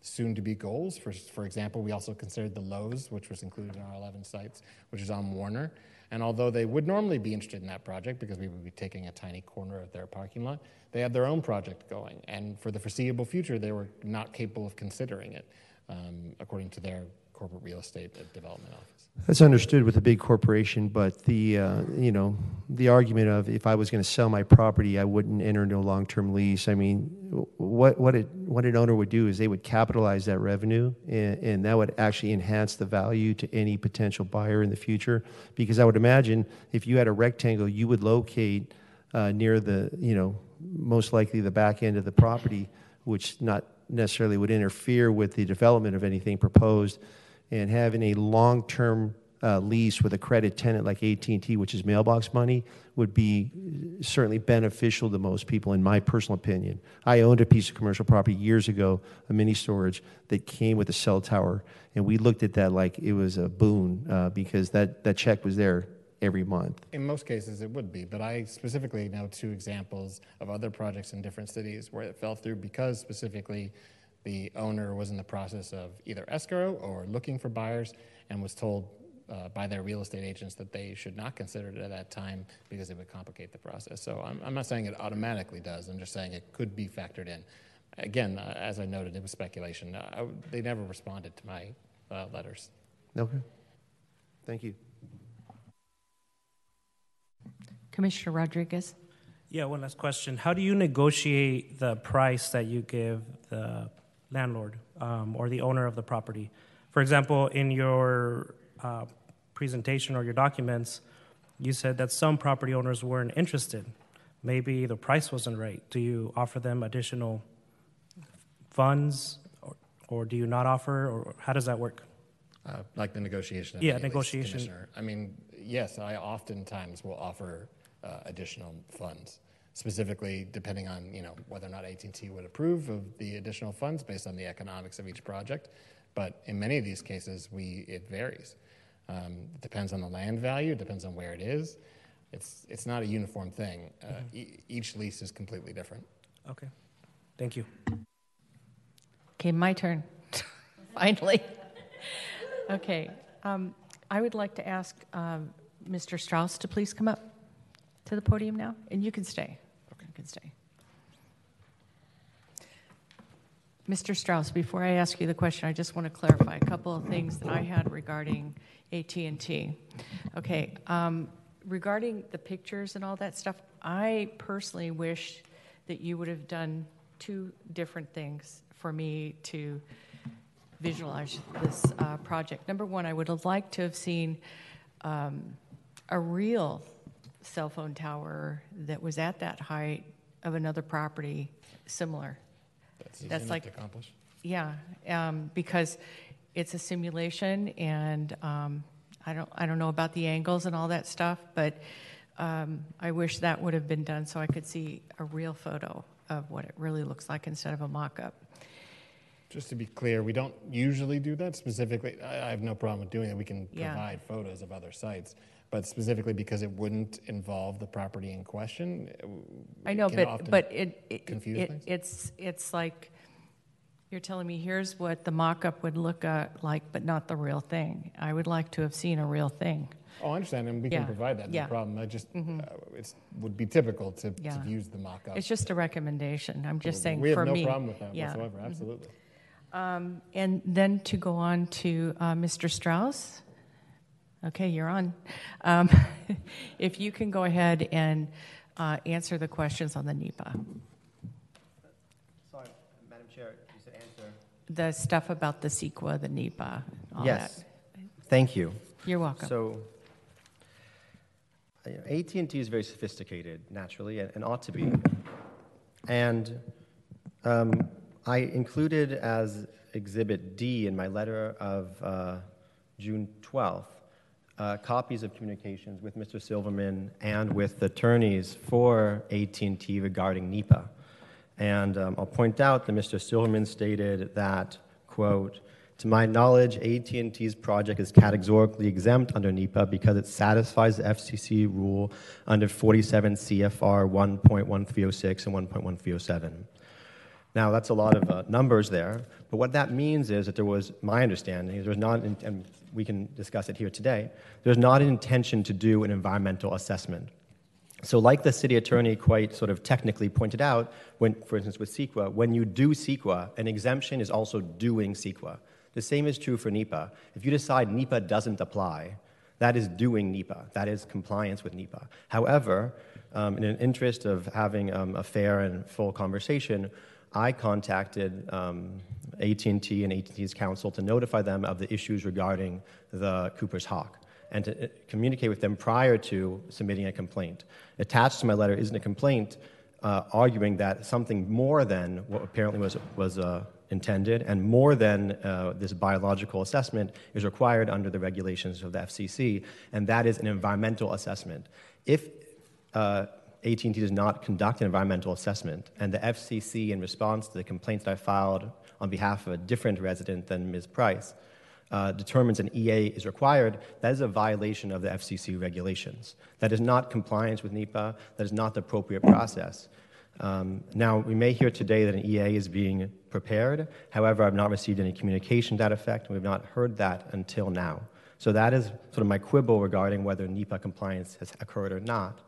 soon to be goals. For, for example, we also considered the Lowe's, which was included in our 11 sites, which is on Warner. And although they would normally be interested in that project because we would be taking a tiny corner of their parking lot, they had their own project going. And for the foreseeable future, they were not capable of considering it, um, according to their corporate real estate development office. That's understood with a big corporation, but the, uh, you know, the argument of if I was going to sell my property, I wouldn't enter into a long-term lease. I mean, what, what, it, what an owner would do is they would capitalize that revenue, and, and that would actually enhance the value to any potential buyer in the future. Because I would imagine if you had a rectangle, you would locate uh, near the, you know, most likely the back end of the property, which not necessarily would interfere with the development of anything proposed and having a long-term uh, lease with a credit tenant like AT&T, which is mailbox money, would be certainly beneficial to most people, in my personal opinion. I owned a piece of commercial property years ago, a mini storage that came with a cell tower, and we looked at that like it was a boon uh, because that, that check was there every month. In most cases, it would be, but I specifically know two examples of other projects in different cities where it fell through because specifically the owner was in the process of either escrow or looking for buyers and was told uh, by their real estate agents that they should not consider it at that time because it would complicate the process. So I'm, I'm not saying it automatically does, I'm just saying it could be factored in. Again, uh, as I noted, it was speculation. Uh, they never responded to my uh, letters. Okay. Thank you. Commissioner Rodriguez. Yeah, one last question. How do you negotiate the price that you give the landlord um, or the owner of the property. For example, in your uh, presentation or your documents, you said that some property owners weren't interested. Maybe the price wasn't right. Do you offer them additional funds, or, or do you not offer, or how does that work? Uh, like the negotiation. yeah, negotiation. I mean, yes, I oftentimes will offer uh, additional funds specifically depending on you know whether or not AT&T would approve of the additional funds based on the economics of each project. But in many of these cases, we it varies. Um, it depends on the land value. It depends on where it is. It's it's not a uniform thing. Uh, mm-hmm. e- each lease is completely different. Okay, thank you. Okay, my turn. Finally. okay, um, I would like to ask um, Mr. Strauss to please come up to the podium now, and you can stay can stay. Mr. Strauss, before I ask you the question, I just want to clarify a couple of things that I had regarding AT&T. Okay, um, regarding the pictures and all that stuff, I personally wish that you would have done two different things for me to visualize this uh, project. Number one, I would have liked to have seen um, a real cell phone tower that was at that height of another property similar. That's, That's like to accomplish. Yeah, um, because it's a simulation, and um, I don't I don't know about the angles and all that stuff, but um, I wish that would have been done so I could see a real photo of what it really looks like instead of a mock-up. Just to be clear, we don't usually do that specifically. I, I have no problem with doing it. We can Yeah. provide photos of other sites but specifically because it wouldn't involve the property in question. I know, but but it, it, it it's it's like you're telling me here's what the mock-up would look uh, like, but not the real thing. I would like to have seen a real thing. Oh, I understand, and we Yeah. can provide that. No Yeah. problem. I just Mhm. uh, it would be typical to, Yeah. to use the mock-up. It's just a recommendation. I'm just saying we have for no me. problem with that yeah. whatsoever. Mhm. Absolutely. Um, and then to go on to uh, Mr. Strauss. Okay, you're on. Um, if you can go ahead and uh, answer the questions on the NEPA. Sorry, Madam Chair, you said answer. The stuff about the CEQA, the NEPA, all yes. that. Thank you. You're welcome. So, AT&T is very sophisticated, naturally, and, and ought to be. And um, I included as Exhibit D in my letter of uh, June 12th uh, copies of communications with Mr. Silverman and with the attorneys for AT&T regarding NEPA. And um, I'll point out that Mr. Silverman stated that, quote, to my knowledge, AT&T's project is categorically exempt under NEPA because it satisfies the FCC rule under 47 CFR 1.1306 and 1.1307. Now, that's a lot of uh, numbers there, but what that means is that there was, my understanding, there was not, and we can discuss it here today, there's not an intention to do an environmental assessment. So, like the city attorney quite sort of technically pointed out, when, for instance, with CEQA, when you do CEQA, an exemption is also doing CEQA. The same is true for NEPA. If you decide NEPA doesn't apply, that is doing NEPA. That is compliance with NEPA. However, um, in an interest of having um, a fair and full conversation, I contacted um, AT&T and AT&T's counsel to notify them of the issues regarding the Cooper's Hawk and to uh, communicate with them prior to submitting a complaint. Attached to my letter isn't a complaint uh, arguing that something more than what apparently was, was uh, intended and more than uh, this biological assessment is required under the regulations of the FCC, and that is an environmental assessment. If uh, AT&T does not conduct an environmental assessment, and the FCC, in response to the complaints that I filed on behalf of a different resident than Ms. Price, uh, determines an EA is required, that is a violation of the FCC regulations. That is not compliance with NEPA. That is not the appropriate process. Um, now, we may hear today that an EA is being prepared. However, I've not received any communication to that effect, we've not heard that until now. So that is sort of my quibble regarding whether NEPA compliance has occurred or not.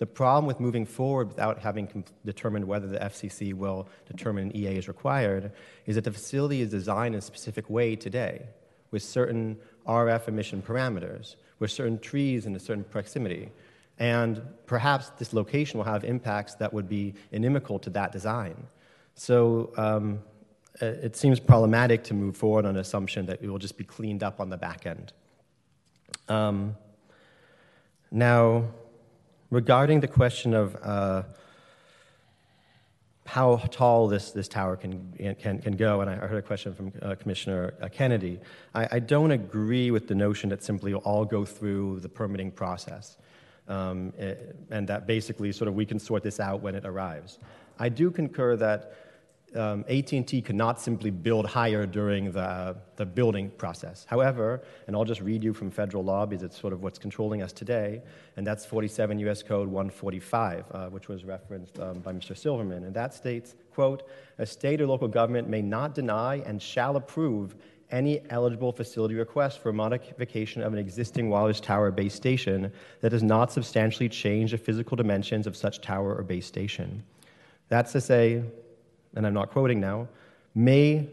The problem with moving forward without having determined whether the FCC will determine an EA is required is that the facility is designed in a specific way today with certain RF emission parameters, with certain trees in a certain proximity. And perhaps this location will have impacts that would be inimical to that design. So um, it seems problematic to move forward on an assumption that it will just be cleaned up on the back end. Um, now, regarding the question of uh, how tall this, this tower can, can, can go, and I heard a question from uh, Commissioner uh, Kennedy, I, I, don't agree with the notion that simply all go through the permitting process. Um, it, and that basically sort of we can sort this out when it arrives. I do concur that um, AT&T could not simply build higher during the, the building process. However, and I'll just read you from federal law because it's sort of what's controlling us today, and that's 47 U.S. Code 145, uh, which was referenced um, by Mr. Silverman, and that states, quote, a state or local government may not deny and shall approve any eligible facility request for modification of an existing wireless tower base station that does not substantially change the physical dimensions of such tower or base station. That's to say, and I'm not quoting now, may,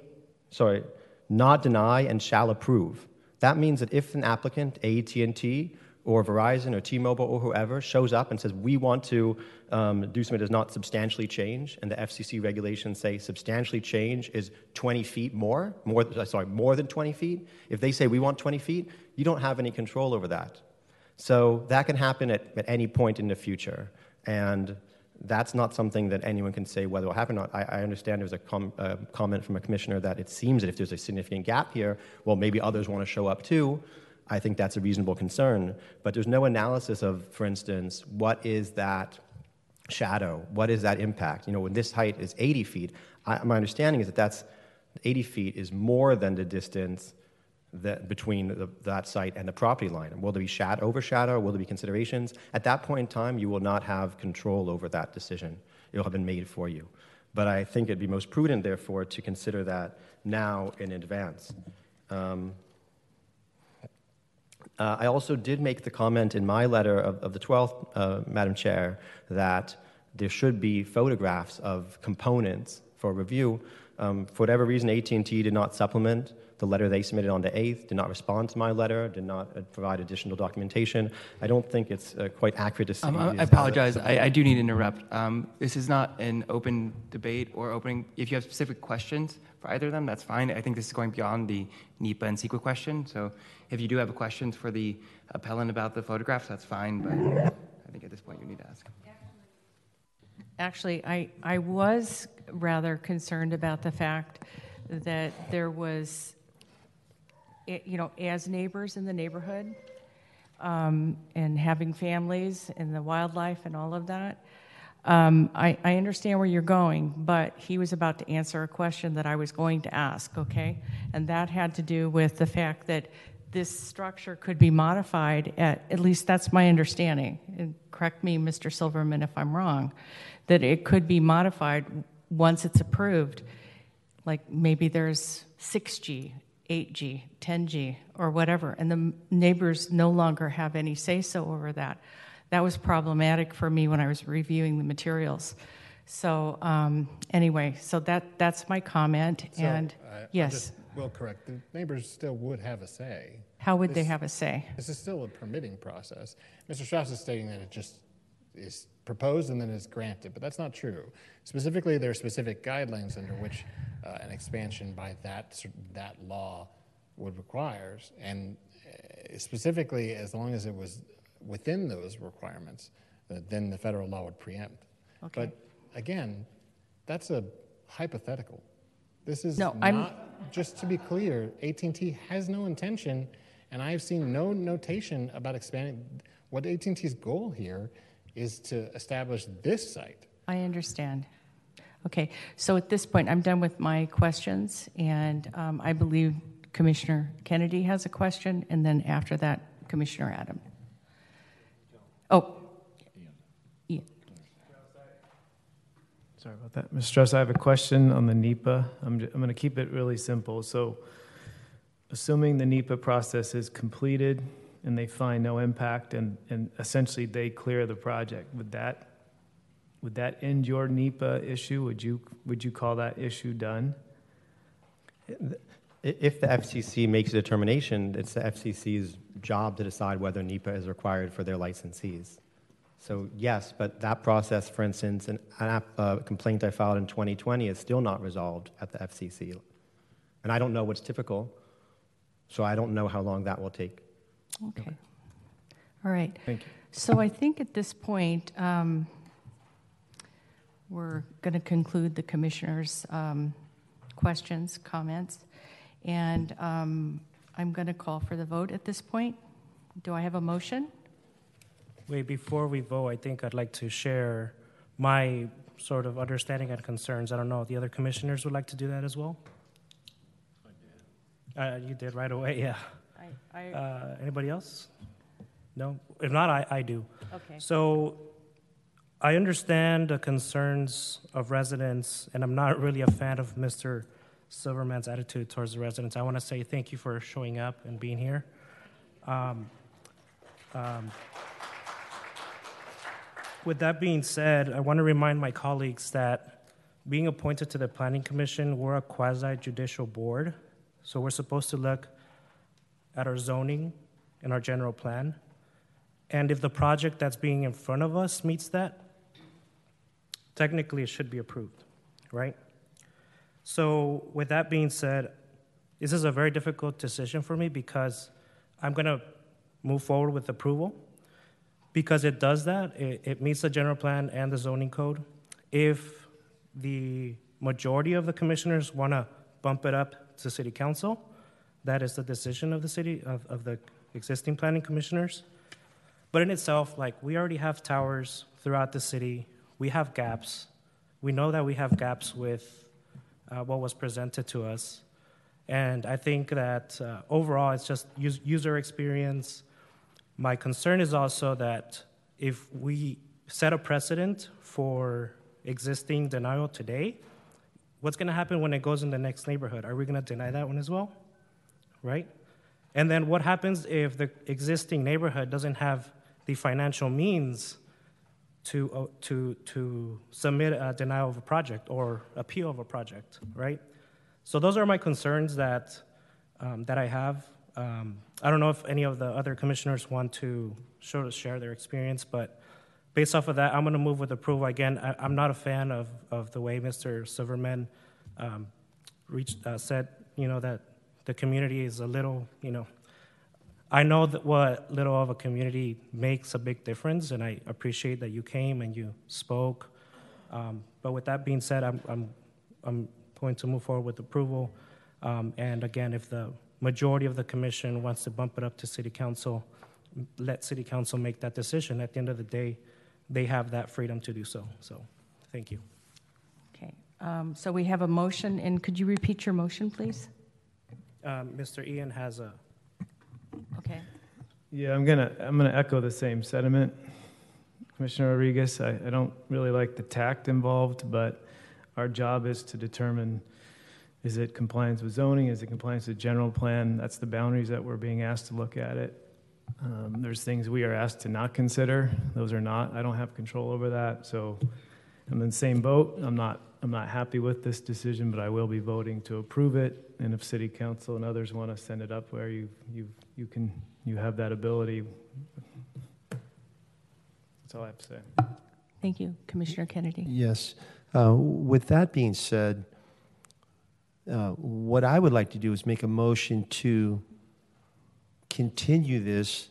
sorry, not deny and shall approve. That means that if an applicant, AT&T or Verizon or T-Mobile or whoever, shows up and says, we want to um, do something that does not substantially change, and the FCC regulations say substantially change is 20 feet more, more, sorry, more than 20 feet. If they say we want 20 feet, you don't have any control over that. So that can happen at, at any point in the future. And that's not something that anyone can say whether will happen or not. I, I understand there's a com- uh, comment from a commissioner that it seems that if there's a significant gap here, well, maybe others want to show up too. I think that's a reasonable concern. But there's no analysis of, for instance, what is that shadow? What is that impact? You know, when this height is 80 feet, I, my understanding is that that's 80 feet is more than the distance that, between the, that site and the property line? Will there be shadow, overshadow? Will there be considerations? At that point in time, you will not have control over that decision. It will have been made for you. But I think it'd be most prudent, therefore, to consider that now in advance. Um, uh, I also did make the comment in my letter of, of the 12th, uh, Madam Chair, that there should be photographs of components for review. Um, for whatever reason, AT&T did not supplement the letter they submitted on the 8th, did not respond to my letter, did not uh, provide additional documentation. I don't think it's uh, quite accurate to say. Um, I apologize. I, I, do need to interrupt. Um, this is not an open debate or opening. If you have specific questions for either of them, that's fine. I think this is going beyond the NEPA and CEQA question. So if you do have questions for the appellant about the photographs, that's fine. But I think at this point you need to ask. Actually, I, I was rather concerned about the fact that there was, you know, as neighbors in the neighborhood um, and having families and the wildlife and all of that, um, I, I understand where you're going, but he was about to answer a question that I was going to ask, okay? And that had to do with the fact that this structure could be modified, at, at least that's my understanding. And correct me, Mr. Silverman, if I'm wrong, that it could be modified once it's approved. Like maybe there's 6G, 8G, 10G, or whatever, and the neighbors no longer have any say so over that. That was problematic for me when I was reviewing the materials. So um, anyway, so that that's my comment. So, and I yes, will correct, the neighbors still would have a say. How would they have a say? This is still a permitting process. Mr. Strauss is stating that it just is proposed and then is granted, but that's not true. Specifically, there are specific guidelines under which uh, an expansion by that, that law would requires, and uh, specifically, as long as it was within those requirements, uh, then the federal law would preempt. Okay. But again, that's a hypothetical. This is No, I'm- just to be clear, AT&T has no intention, and I've seen no notation about expanding. What AT&T's goal here is to establish this site. I understand. Okay, so at this point, I'm done with my questions, and um, I believe Commissioner Kennedy has a question, and then after that, Commissioner Adam. Oh, Ian. Sorry about that. Mr. Strauss, I have a question on the NEPA. I'm, ju- I'm going to keep it really simple. So, assuming the NEPA process is completed and they find no impact and, and essentially they clear the project, would that, would that end your NEPA issue? Would you, would you call that issue done? If the FCC makes a determination, it's the FCC's job to decide whether NEPA is required for their licensees. So yes, but that process, for instance, an, app, uh, complaint I filed in 2020 is still not resolved at the FCC. And I don't know what's typical, so I don't know how long that will take. Okay. All right. Thank you. So I think at this point, um, we're going to conclude the commissioners' um, questions, comments, and um, I'm going to call for the vote at this point. Do I have a motion? Wait, before we vote, I think I'd like to share my sort of understanding and concerns. I don't know if the other commissioners would like to do that as well? Uh, you did right away, yeah. I, I, Uh, anybody else? No? If not, I, I do. Okay. So I understand the concerns of residents, and I'm not really a fan of Mr. Silverman's attitude towards the residents. I want to say thank you for showing up and being here. Um, um, with that being said, I want to remind my colleagues that being appointed to the Planning Commission, we're a quasi judicial board. So we're supposed to look at our zoning and our general plan. And if the project that's being in front of us meets that, technically it should be approved, right? So, with that being said, this is a very difficult decision for me because I'm going to move forward with approval because it does that. It, it meets the general plan and the zoning code. If the majority of the commissioners want to bump it up to city council, that is the decision of the city, of, of the existing planning commissioners. But in itself, like we already have towers throughout the city, we have gaps. We know that we have gaps with uh, what was presented to us. And I think that uh, overall, it's just us- user experience. My concern is also that if we set a precedent for existing denial today, what's going to happen when it goes in the next neighborhood? Are we going to deny that one as well? Right? And then what happens if the existing neighborhood doesn't have the financial means to, uh, to, to submit a denial of a project or appeal of a project, right? So those are my concerns that, um, that I have. Um, I don't know if any of the other commissioners want to show, share their experience, but based off of that, I'm going to move with approval. Again, I, I'm not a fan of, of the way Mr. Silverman um, reached, uh, said, you know, that the community is a little, you know, I know that what little of a community makes a big difference, and I appreciate that you came and you spoke. Um, but with that being said, I'm, I'm, I'm going to move forward with approval. Um, and again, if the majority of the commission wants to bump it up to city council, let city council make that decision. At the end of the day, they have that freedom to do so. So, thank you. Okay, um, so we have a motion, and could you repeat your motion, please? Um, Mr. Ian has a Okay. Yeah, I'm gonna I'm gonna echo the same sentiment, Commissioner Rodriguez. I, I don't really like the tact involved, but our job is to determine is it compliance with zoning, is it compliance with general plan? That's the boundaries that we're being asked to look at it. Um, there's things we are asked to not consider; those are not. I don't have control over that, so I'm in the same boat. I'm not I'm not happy with this decision, but I will be voting to approve it. And if City Council and others want to send it up where you you you can you have that ability. That's all I have to say. Thank you, Commissioner Kennedy. Yes. Uh, With that being said, uh, what I would like to do is make a motion to continue this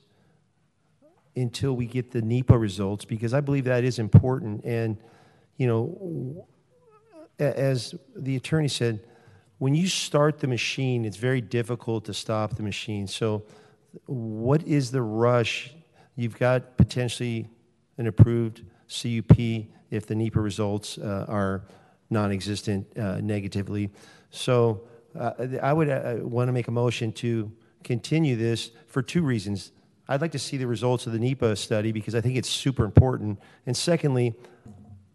until we get the NEPA results, because I believe that is important. And, you know, as the attorney said, when you start the machine, it's very difficult to stop the machine. So, what is the rush? You've got potentially an approved CUP if the NEPA results uh, are non-existent uh, negatively. So, uh, I would uh, want to make a motion to continue this for two reasons. I'd like to see the results of the NEPA study because I think it's super important. And secondly,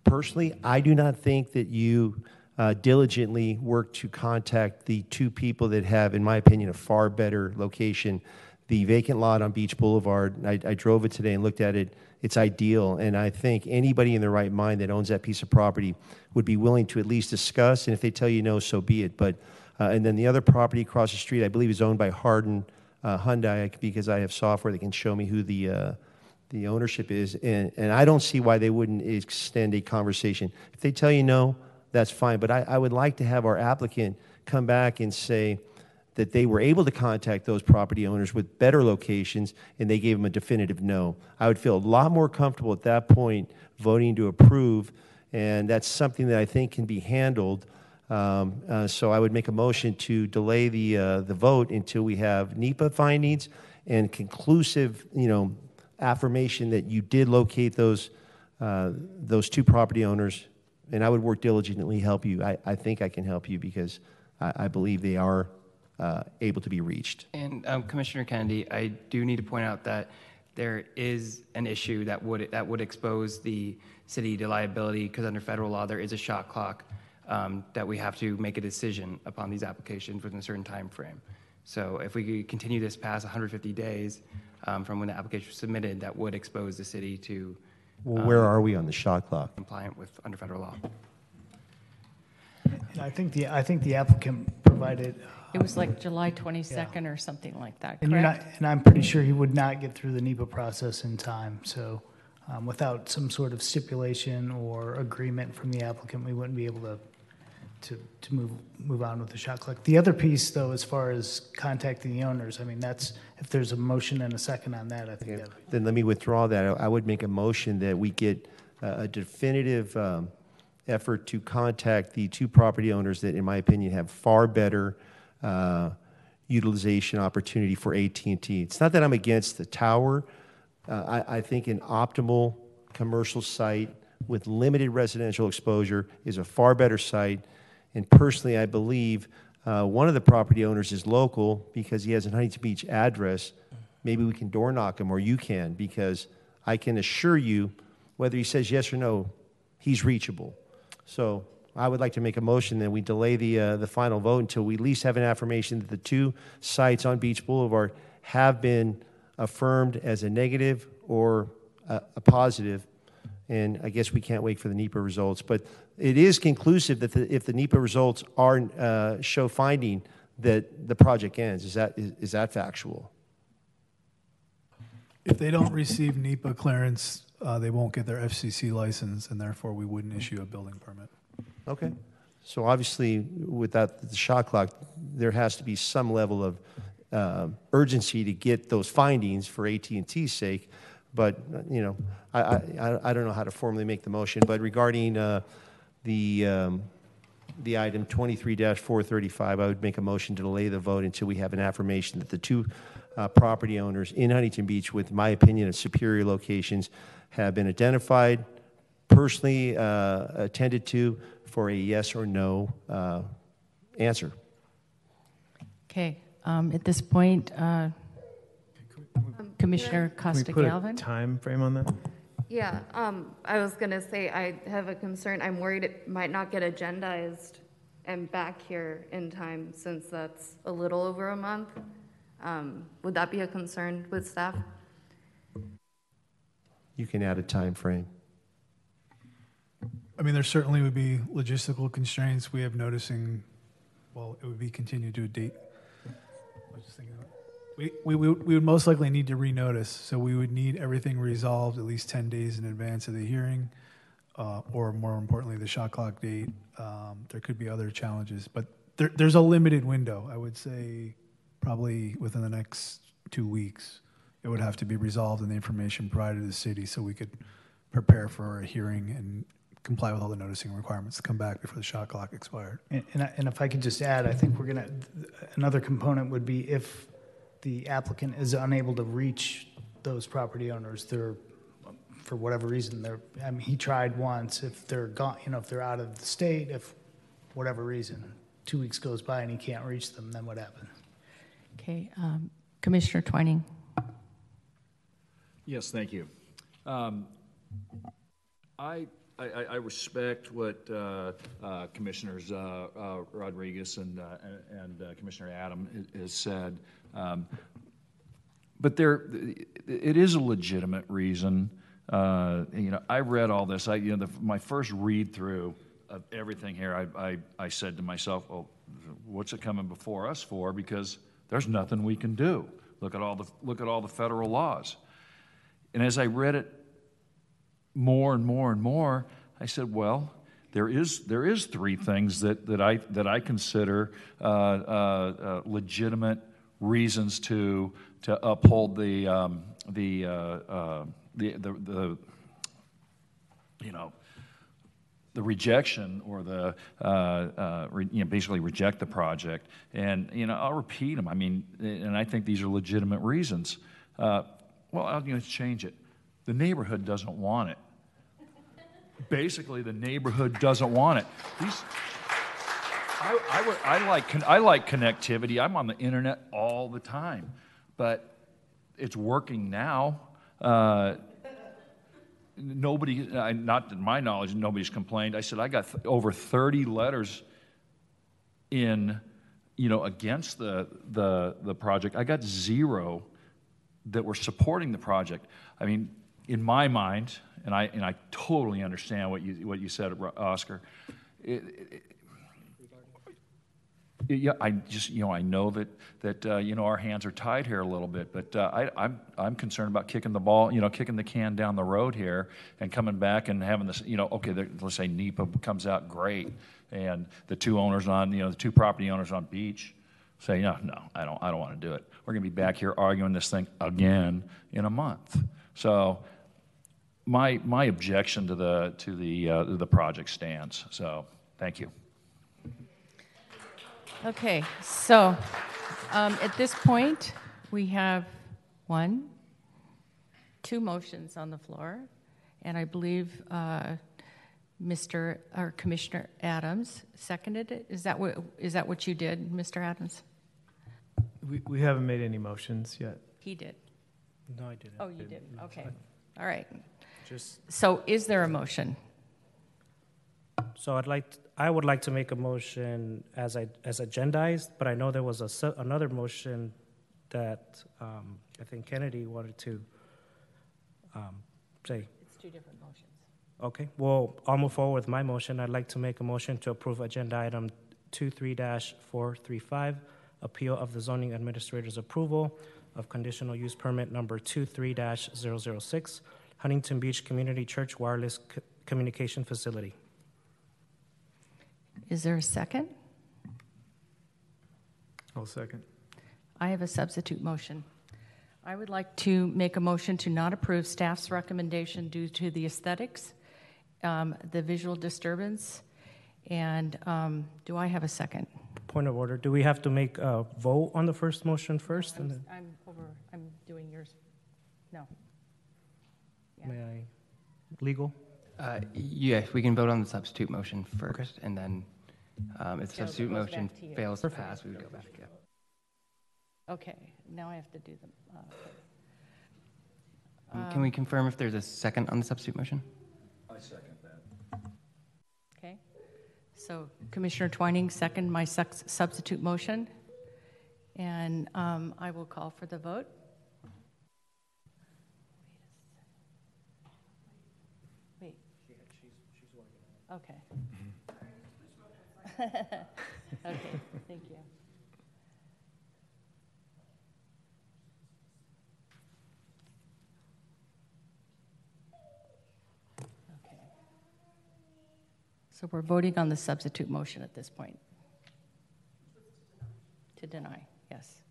personally, I do not think that you uh, diligently work to contact the two people that have, in my opinion, a far better location. The vacant lot on Beach Boulevard, I, I drove it today and looked at it. It's ideal. And I think anybody in their right mind that owns that piece of property would be willing to at least discuss. And if they tell you no, so be it. But, uh, and then the other property across the street, I believe, is owned by Hardin uh, Hyundai because I have software that can show me who the, uh, the ownership is. And, and I don't see why they wouldn't extend a conversation. If they tell you no, that's fine. But I, I would like to have our applicant come back and say that they were able to contact those property owners with better locations and they gave them a definitive no. I would feel a lot more comfortable at that point voting to approve, and that's something that I think can be handled. Um, uh, so I would make a motion to delay the, uh, the vote until we have NEPA findings and conclusive, you know, affirmation that you did locate those, uh, those two property owners. And I would work diligently to help you. I, I think I can help you because I, I believe they are uh, able to be reached. And um, Commissioner Kennedy, I do need to point out that there is an issue that would that would expose the city to liability because under federal law there is a shot clock um, that we have to make a decision upon these applications within a certain time frame. So if we continue this past 150 days um, from when the application was submitted, that would expose the city to Well, where are we on the shot clock? compliant with under federal law. And I think the, I think the applicant provided. It was like July 22nd or something like that, And you're not, correct? and I'm pretty sure he would not get through the NEPA process in time. So um, without some sort of stipulation or agreement from the applicant, we wouldn't be able to, to, to move, move on with the shot clock. The other piece, though, as far as contacting the owners, I mean, that's, if there's a motion and a second on that, I think that. Then let me withdraw that. I I would make a motion that we get uh, a definitive um, effort to contact the two property owners that, in my opinion, have far better uh, utilization opportunity for AT&T. It's not that I'm against the tower. Uh, I I think an optimal commercial site with limited residential exposure is a far better site. And personally, I believe uh, one of the property owners is local because he has an Huntington Beach address. Maybe we can door knock him, or you can, because I can assure you, whether he says yes or no, he's reachable. So I would like to make a motion that we delay the, uh, the final vote until we at least have an affirmation that the two sites on Beach Boulevard have been affirmed as a negative or a, a positive. And I guess we can't wait for the NEPA results. But it is conclusive that the, if the NEPA results are, uh, show finding that the project ends. Is that, is, is that factual? If they don't receive NEPA clearance, uh, they won't get their FCC license, and therefore we wouldn't issue a building permit. Okay. So obviously, without the shot clock, there has to be some level of um, urgency to get those findings for AT&T's sake. But, uh, you know, I, I, I- I don't know how to formally make the motion, but regarding uh, the, um, the item 23-435, I would make a motion to delay the vote until we have an affirmation that the two uh, property owners in Huntington Beach, with my opinion of superior locations, have been identified, personally uh, attended to for a yes or no uh, answer. Okay, um, at this point, uh, Commissioner Costa Can we put Galvan? a time frame on that? Yeah, um, I was gonna say, I have a concern, I'm worried it might not get agendized and back here in time, since that's a little over a month. Um, would that be a concern with staff? You can add a time frame. I mean, there certainly would be logistical constraints. We have noticing, well, it would be continued to a date. I was just thinking about- We, we, we would- most likely need to renotice, so we would need everything resolved at least 10 days in advance of the hearing, uh, or more importantly, the shot clock date. Um, There could be other challenges, but there, there's a limited window. I would say probably within the next two weeks, it would have to be resolved and the information provided to the city so we could prepare for a hearing and comply with all the noticing requirements to come back before the shot clock expired. And, and, I, and if I could just add, I think we're gonna, another component would be if the applicant is unable to reach those property owners, they're, for whatever reason, they're, I mean, he tried once, if they're gone, you know, if they're out of the state, if, whatever reason, two weeks goes by and he can't reach them, then what happens? Okay, um, Commissioner Twining? Yes, thank you. Um, I, I, I- respect what uh, uh, Commissioners uh, uh, Rodriguez and, uh, and uh, Commissioner Adam has said. Um, But there, it is a legitimate reason. You know, I read all this, I, you know, the- my first read-through of everything here, I, I, I said to myself, well, what's it coming before us for? Because there's nothing we can do. Look at all the, look at all the federal laws. And as I read it more and more and more, I said, well, there is, there is three things that, that, I, that I consider uh, uh, uh, legitimate reasons to, to uphold the, um, the, uh, uh, the, the, the, you know, the rejection or the, uh, re, you know, basically reject the project. And, you know, I'll repeat them. I mean, and I think these are legitimate reasons. Well, I'm going to change it. The neighborhood doesn't want it. Basically, the neighborhood doesn't want it. These, I, I, I like, I like connectivity. I'm on the internet all the time, but it's working now. Uh, nobody, not to my knowledge, nobody's complained. I said I got th- over 30 letters in, you know, against the, the, the project. I got zero that were supporting the project. I mean, in my mind, and I, and I totally understand what you, what you said, Oscar, it, it, yeah, I just, you know, I know that, that, uh, you know, our hands are tied here a little bit, but uh, I, I'm, I'm concerned about kicking the ball, you know, kicking the can down the road here and coming back and having this, you know, okay, let's say NEPA comes out great, and the two owners on, you know, the two property owners on Beach say, no, no, I don't, I don't want to do it. We're going to be back here arguing this thing again in a month. So my, my objection to the, to the, uh, the project stands. So, thank you. Okay, so um, at this point, we have one, two motions on the floor, and I believe uh, Mr. or Commissioner Adams seconded it. Is that what is that what you did, Mr. Adams? We, we haven't made any motions yet. He did. No, I didn't. Oh, you didn't, Okay. All right. Just So, is there a motion? So I'd like, I would like to make a motion as I, as agendized, but I know there was a, se- another motion that um, I think Kennedy wanted to um, say. It's two different motions. Okay, well, I'll move forward with my motion. I'd like to make a motion to approve agenda item 23-435, appeal of the zoning administrator's approval of conditional use permit number 23-006, Huntington Beach Community Church Wireless Co- Communication Facility. Is there a second? I'll second. I have a substitute motion. I would like to make a motion to not approve staff's recommendation due to the aesthetics, um, the visual disturbance, and um, do I have a second? Point of order, do we have to make a vote on the first motion first? and then- I'm over, I'm doing yours. No. May I, legal? Uh, Yeah, we can vote on the substitute motion first, and then um, if the Yeah, it substitute goes motion back to you. fails to Perfect. pass, we would go back, yeah. Okay, now I have to do the, uh, Um, Can we confirm if there's a second on the substitute motion? I second that. Okay, so Commissioner Twining, second my suc- substitute motion, and um, I will call for the vote. Okay. Okay, thank you. Okay. So we're voting on the substitute motion at this point. To deny, yes.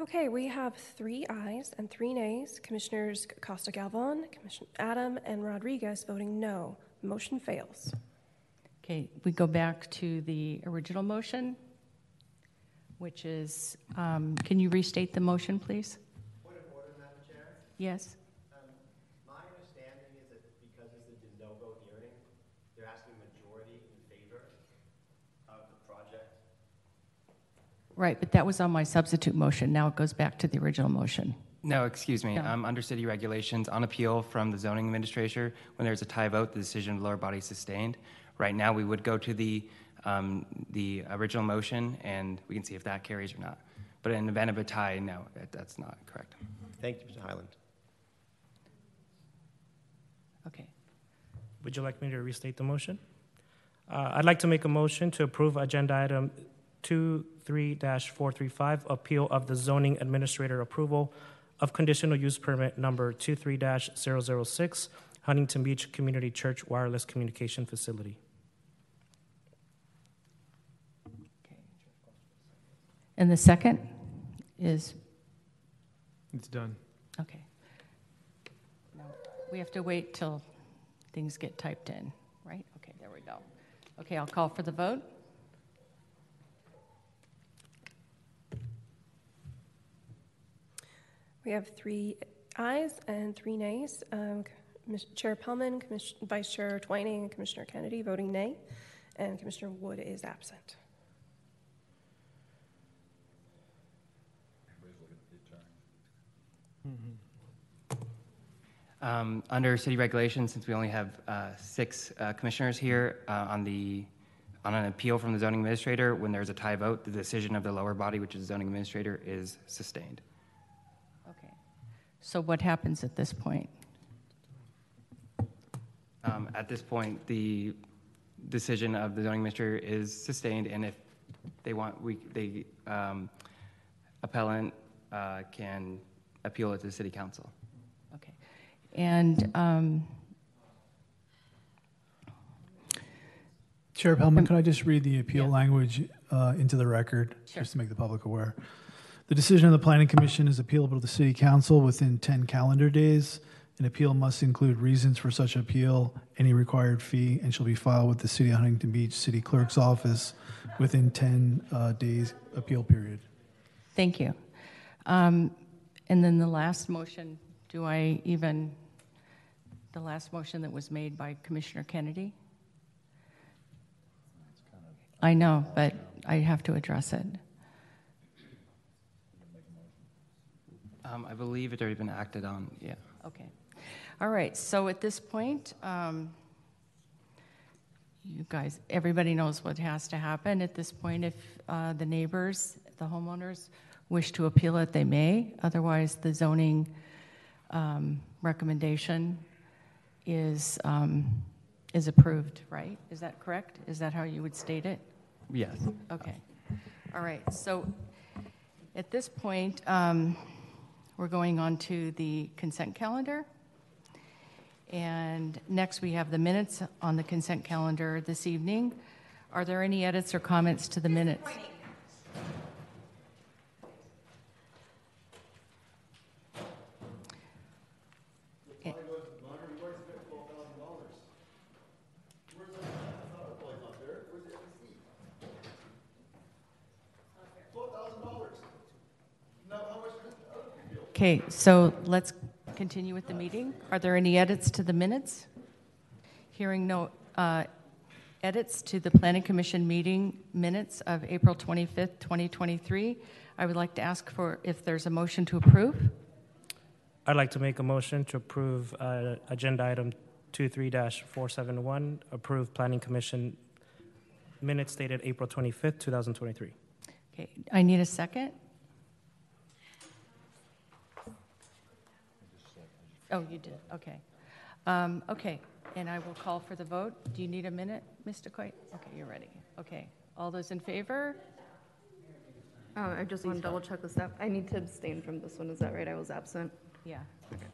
Okay, we have three ayes and three nays. Commissioners Costa Galvan, Commissioner Adam, and Rodriguez voting no. Motion fails. Okay, we go back to the original motion, which is, um, can you restate the motion, please? Point of order, Madam Chair. Yes? Um, My understanding is that because it's a de novo hearing, they're asking majority in favor of the project. Right, but that was on my substitute motion. Now it goes back to the original motion. No, excuse me. No. Um, under city regulations, on appeal from the zoning administrator, when there's a tie vote, the decision of the lower body is sustained. Right now, we would go to the um, the original motion, and we can see if that carries or not. But in the event of a tie, no, that- that's not correct. Thank you, Mr. Highland. Okay. Would you like me to restate the motion? Uh, I'd like to make a motion to approve agenda item 23-435, appeal of the zoning administrator approval of conditional use permit number 23-006, Huntington Beach Community Church Wireless Communication Facility. And the second is, It's done. okay. No, We have to wait till things get typed in, right? Okay, there we go. Okay, I'll call for the vote. We have three ayes and three nays. Um, Chair Pellman, Commis- Vice Chair Twining, and Commissioner Kennedy voting nay, and Commissioner Wood is absent. Um, under city regulations, since we only have uh, six uh, commissioners here uh, on the on an appeal from the zoning administrator, when there's a tie vote, the decision of the lower body, which is the zoning administrator, is sustained. Okay. So what happens at this point? Um, at this point, the decision of the zoning administrator is sustained, and if they want, we the um, appellant uh, can appeal it to the city council. Okay. And um, Chair Pellman, can I just read the appeal language uh, into the record, Sure. just to make the public aware? The decision of the Planning Commission is appealable to the City Council within 10 calendar days. An appeal must include reasons for such appeal, any required fee, and shall be filed with the City of Huntington Beach City Clerk's Office within 10 uh, days appeal period. Thank you. Um, And then the last motion, do I even, the last motion that was made by Commissioner Kennedy? I know, but I have to address it. Um, I believe it's already been acted on. Yeah. Okay. All right, so at this point, um, you guys, everybody knows what has to happen. At this point, if uh, the neighbors, the homeowners wish to appeal it, they may. Otherwise, the zoning um, recommendation is, um, is approved, right? Is that correct? Is that how you would state it? Yes. Okay. All right, so at this point, um, we're going on to the consent calendar. And next, we have the minutes on the consent calendar this evening. Are there any edits or comments to the minutes? Okay, so let's continue with the meeting. Are there any edits to the minutes? Hearing no uh, edits to the Planning Commission meeting minutes of April 25th, 2023, I would like to ask for if there's a motion to approve. I'd like to make a motion to approve uh, agenda item 23-471, approve Planning Commission minutes dated April 25th, 2023. Okay, I need a second. Oh, you did, okay. Um, Okay, and I will call for the vote. Do you need a minute, Mr. Coit? Okay, you're ready. Okay, all those in favor? Oh, I just want to double check this staff. I need to abstain from this one. Is that right? I was absent. Yeah. Okay.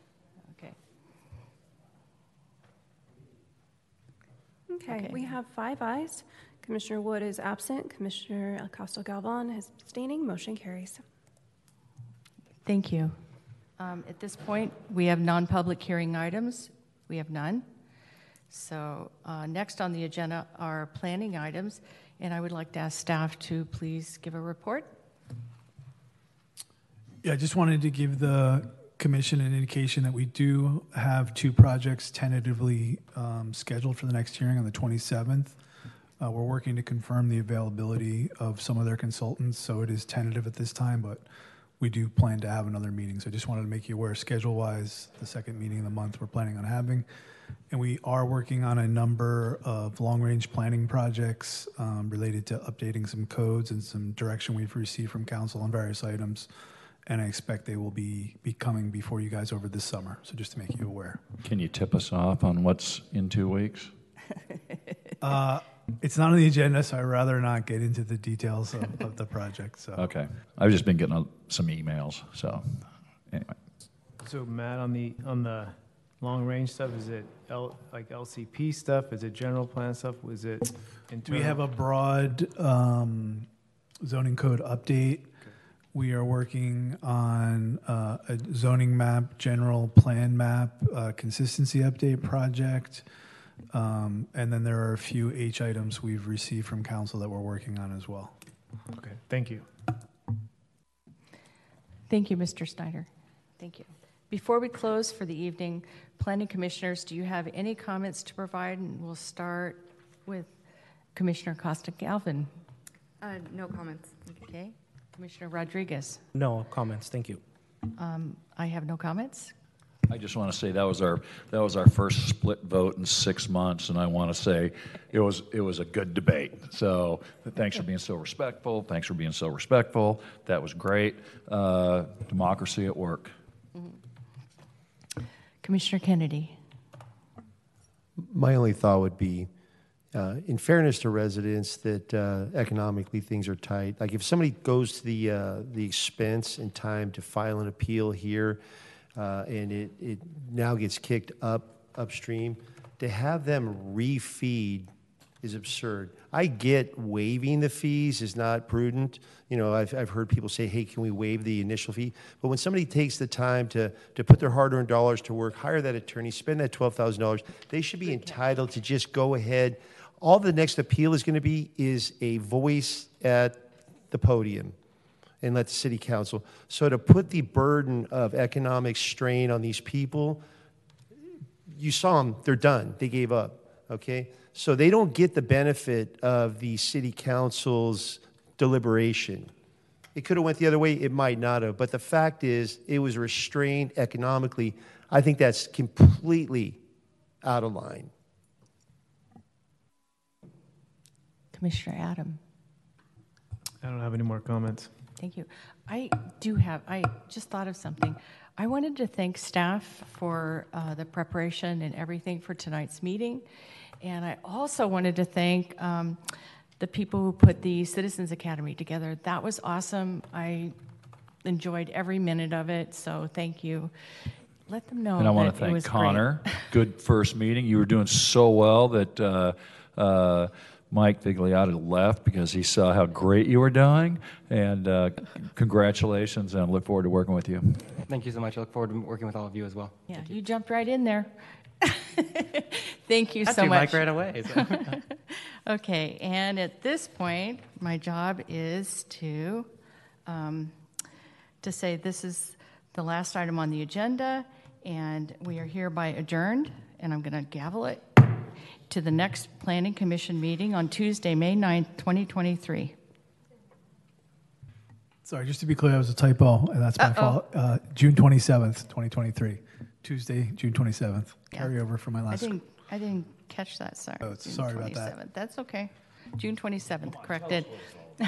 Okay, Okay. we have five ayes. Commissioner Wood is absent. Commissioner Acosta Galvan is abstaining. Motion carries. Thank you. Um, At this point, we have non-public hearing items. We have none. So uh, next on the agenda are planning items, and I would like to ask staff to please give a report. Yeah, I just wanted to give the commission an indication that we do have two projects tentatively um, scheduled for the next hearing on the 27th. Uh, We're working to confirm the availability of some of their consultants, so it is tentative at this time, but we do plan to have another meeting. So I just wanted to make you aware, schedule-wise, the second meeting of the month we're planning on having. And we are working on a number of long-range planning projects um, related to updating some codes and some direction we've received from council on various items. And I expect they will be, be coming before you guys over this summer. So just to make you aware. Can you tip us off on what's in two weeks? Uh, It's not on the agenda, so I'd rather not get into the details of, of the project, so. Okay. I've just been getting uh, some emails, so anyway. So Matt, on the, on the long-range stuff, is it L, like LCP stuff? Is it general plan stuff? Was it internal? We have a broad um, zoning code update. We are working on uh, a zoning map, general plan map, uh, consistency update project. Um, And then there are a few H items we've received from council that we're working on as well. Okay, thank you. Thank you, Mr. Snyder. Thank you. Before we close for the evening, planning commissioners, do you have any comments to provide? And we'll start with Commissioner Costa Galvan. Uh, no comments. Okay. Commissioner Rodriguez. No comments, thank you. Um, I have no comments. I just want to say that was our that was our first split vote in six months, and I want to say it was it was a good debate. So thanks for being so respectful. Thanks for being so respectful. That was great. Uh, democracy at work. Commissioner Kennedy. My only thought would be, uh, in fairness to residents, that uh, economically things are tight. Like if somebody goes to the uh, the expense and time to file an appeal here, Uh, and it it now gets kicked up upstream, to have them refeed is absurd. I get waiving the fees is not prudent. You know, I've, I've heard people say, hey, can we waive the initial fee? But when somebody takes the time to, to put their hard earned dollars to work, hire that attorney, spend that $12,000, they should be entitled to just go ahead. All the next appeal is going to be is a voice at the podium and let the city council. So to put the burden of economic strain on these people, you saw them, they're done. They gave up, okay? So they don't get the benefit of the city council's deliberation. It could have went the other way, it might not have, but the fact is it was restrained economically. I think that's completely out of line. Commissioner Adam. I don't have any more comments. Thank you. I do have, I just thought of something. I wanted to thank staff for uh, the preparation and everything for tonight's meeting. And I also wanted to thank um, the people who put the Citizens Academy together. That was awesome. I enjoyed every minute of it, so thank you. let them know And I want to it thank. Connor. Good first meeting. You were doing so well that uh, uh, Mike Vigliotti left because he saw how great you were doing. And uh, congratulations, and I look forward to working with you. Thank you so much. I look forward to working with all of you as well. Yeah, you jumped right in there. Thank you Had so to, much. Mike, right away, so. okay, and at this point, my job is to um, to say this is the last item on the agenda, and we are hereby adjourned. And I'm going to gavel it to the next Planning Commission meeting on Tuesday, May 9th, 2023. Sorry, just to be clear, that was a typo, and that's my Uh-oh. fault. Uh, June 27th, 2023. Tuesday, June 27th. Yeah. Carry over from my I last. didn't, I didn't catch that. Sorry. Oh, June sorry about that. 27th. That's okay. June 27th, corrected.